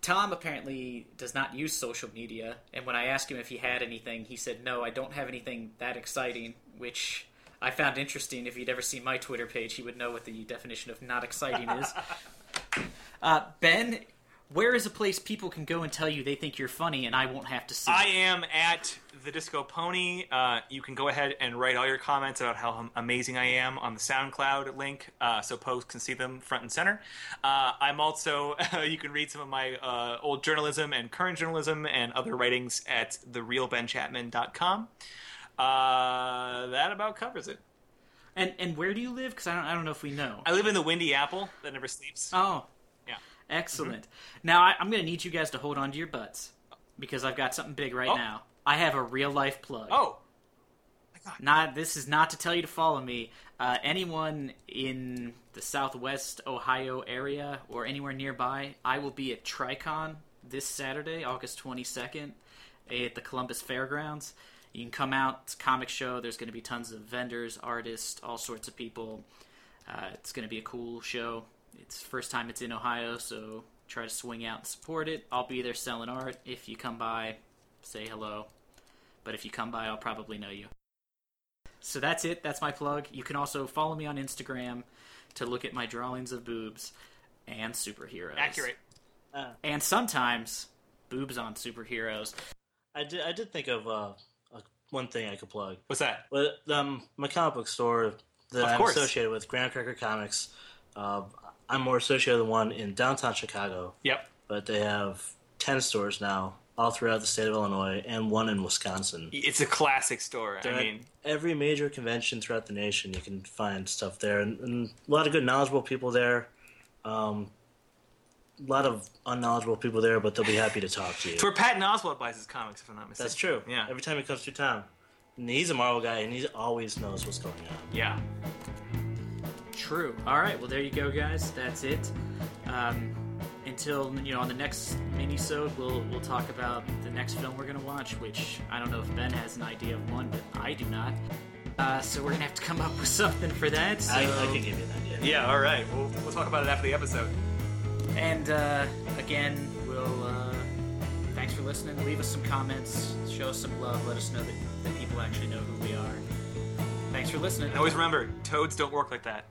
Tom apparently does not use social media, and when I asked him if he had anything, he said, "No, I don't have anything that exciting," which I found interesting. If he'd ever seen my Twitter page, he would know what the definition of not exciting is. uh, ben, where is a place people can go and tell you they think you're funny, and I won't have to see? I it? am at the Disco Pony. Uh, you can go ahead and write all your comments about how amazing I am on the SoundCloud link, uh, so Post can see them front and center. Uh, I'm also you can read some of my uh, old journalism and current journalism and other writings at therealbenchapman.com. Uh, that about covers it. And and where do you live? Because I don't I don't know if we know. I live in the windy apple that never sleeps. Oh, Yeah. excellent. Now I, I'm going to need you guys to hold on to your butts because I've got something big right Oh. now. I have a real life plug. Oh, Not this is not to tell you to follow me. Uh, anyone in the Southwest Ohio area or anywhere nearby, I will be at Tricon this Saturday, August 22nd, at the Columbus Fairgrounds. You can come out. It's a comic show. There's going to be tons of vendors, artists, all sorts of people. Uh, it's going to be a cool show. It's first time it's in Ohio, so try to swing out and support it. I'll be there selling art. If you come by, say hello. But if you come by, I'll probably know you. So that's it. That's my plug. You can also follow me on Instagram to look at my drawings of boobs and superheroes. accurate. Uh, And sometimes boobs on superheroes. I did. I did think of uh, uh, one thing I could plug. What's that? Well, um, my comic book store that Of I'm course. associated with, Graham Cracker Comics. Uh, I'm more associated with one in downtown Chicago, Yep. but they have ten stores now, all throughout the state of Illinois, and one in Wisconsin. It's a classic store. They're I mean, every major convention throughout the nation, you can find stuff there, and, and a lot of good, knowledgeable people there. Um, a lot of unknowledgeable people there, but they'll be happy to talk to you. it's where Patton Oswalt buys his comics, if I'm not mistaken. That's true. Yeah. Every time he comes through town. And he's a Marvel guy, and he always knows what's going on. Yeah. True. All right. Well, there you go, guys. That's it. Um, until you know, on the next mini-sode, we'll we'll talk about the next film we're gonna watch. Which I don't know if Ben has an idea of one, but I do not. Uh, so we're gonna have to come up with something for that. So, I, I can give you an idea. Yeah. All right. We'll we'll talk about it after the episode. and uh, again, we'll. Uh, thanks for listening. Leave us some comments. Show us some love. Let us know that, that people actually know who we are. Thanks for listening. And always remember, toads don't work like that.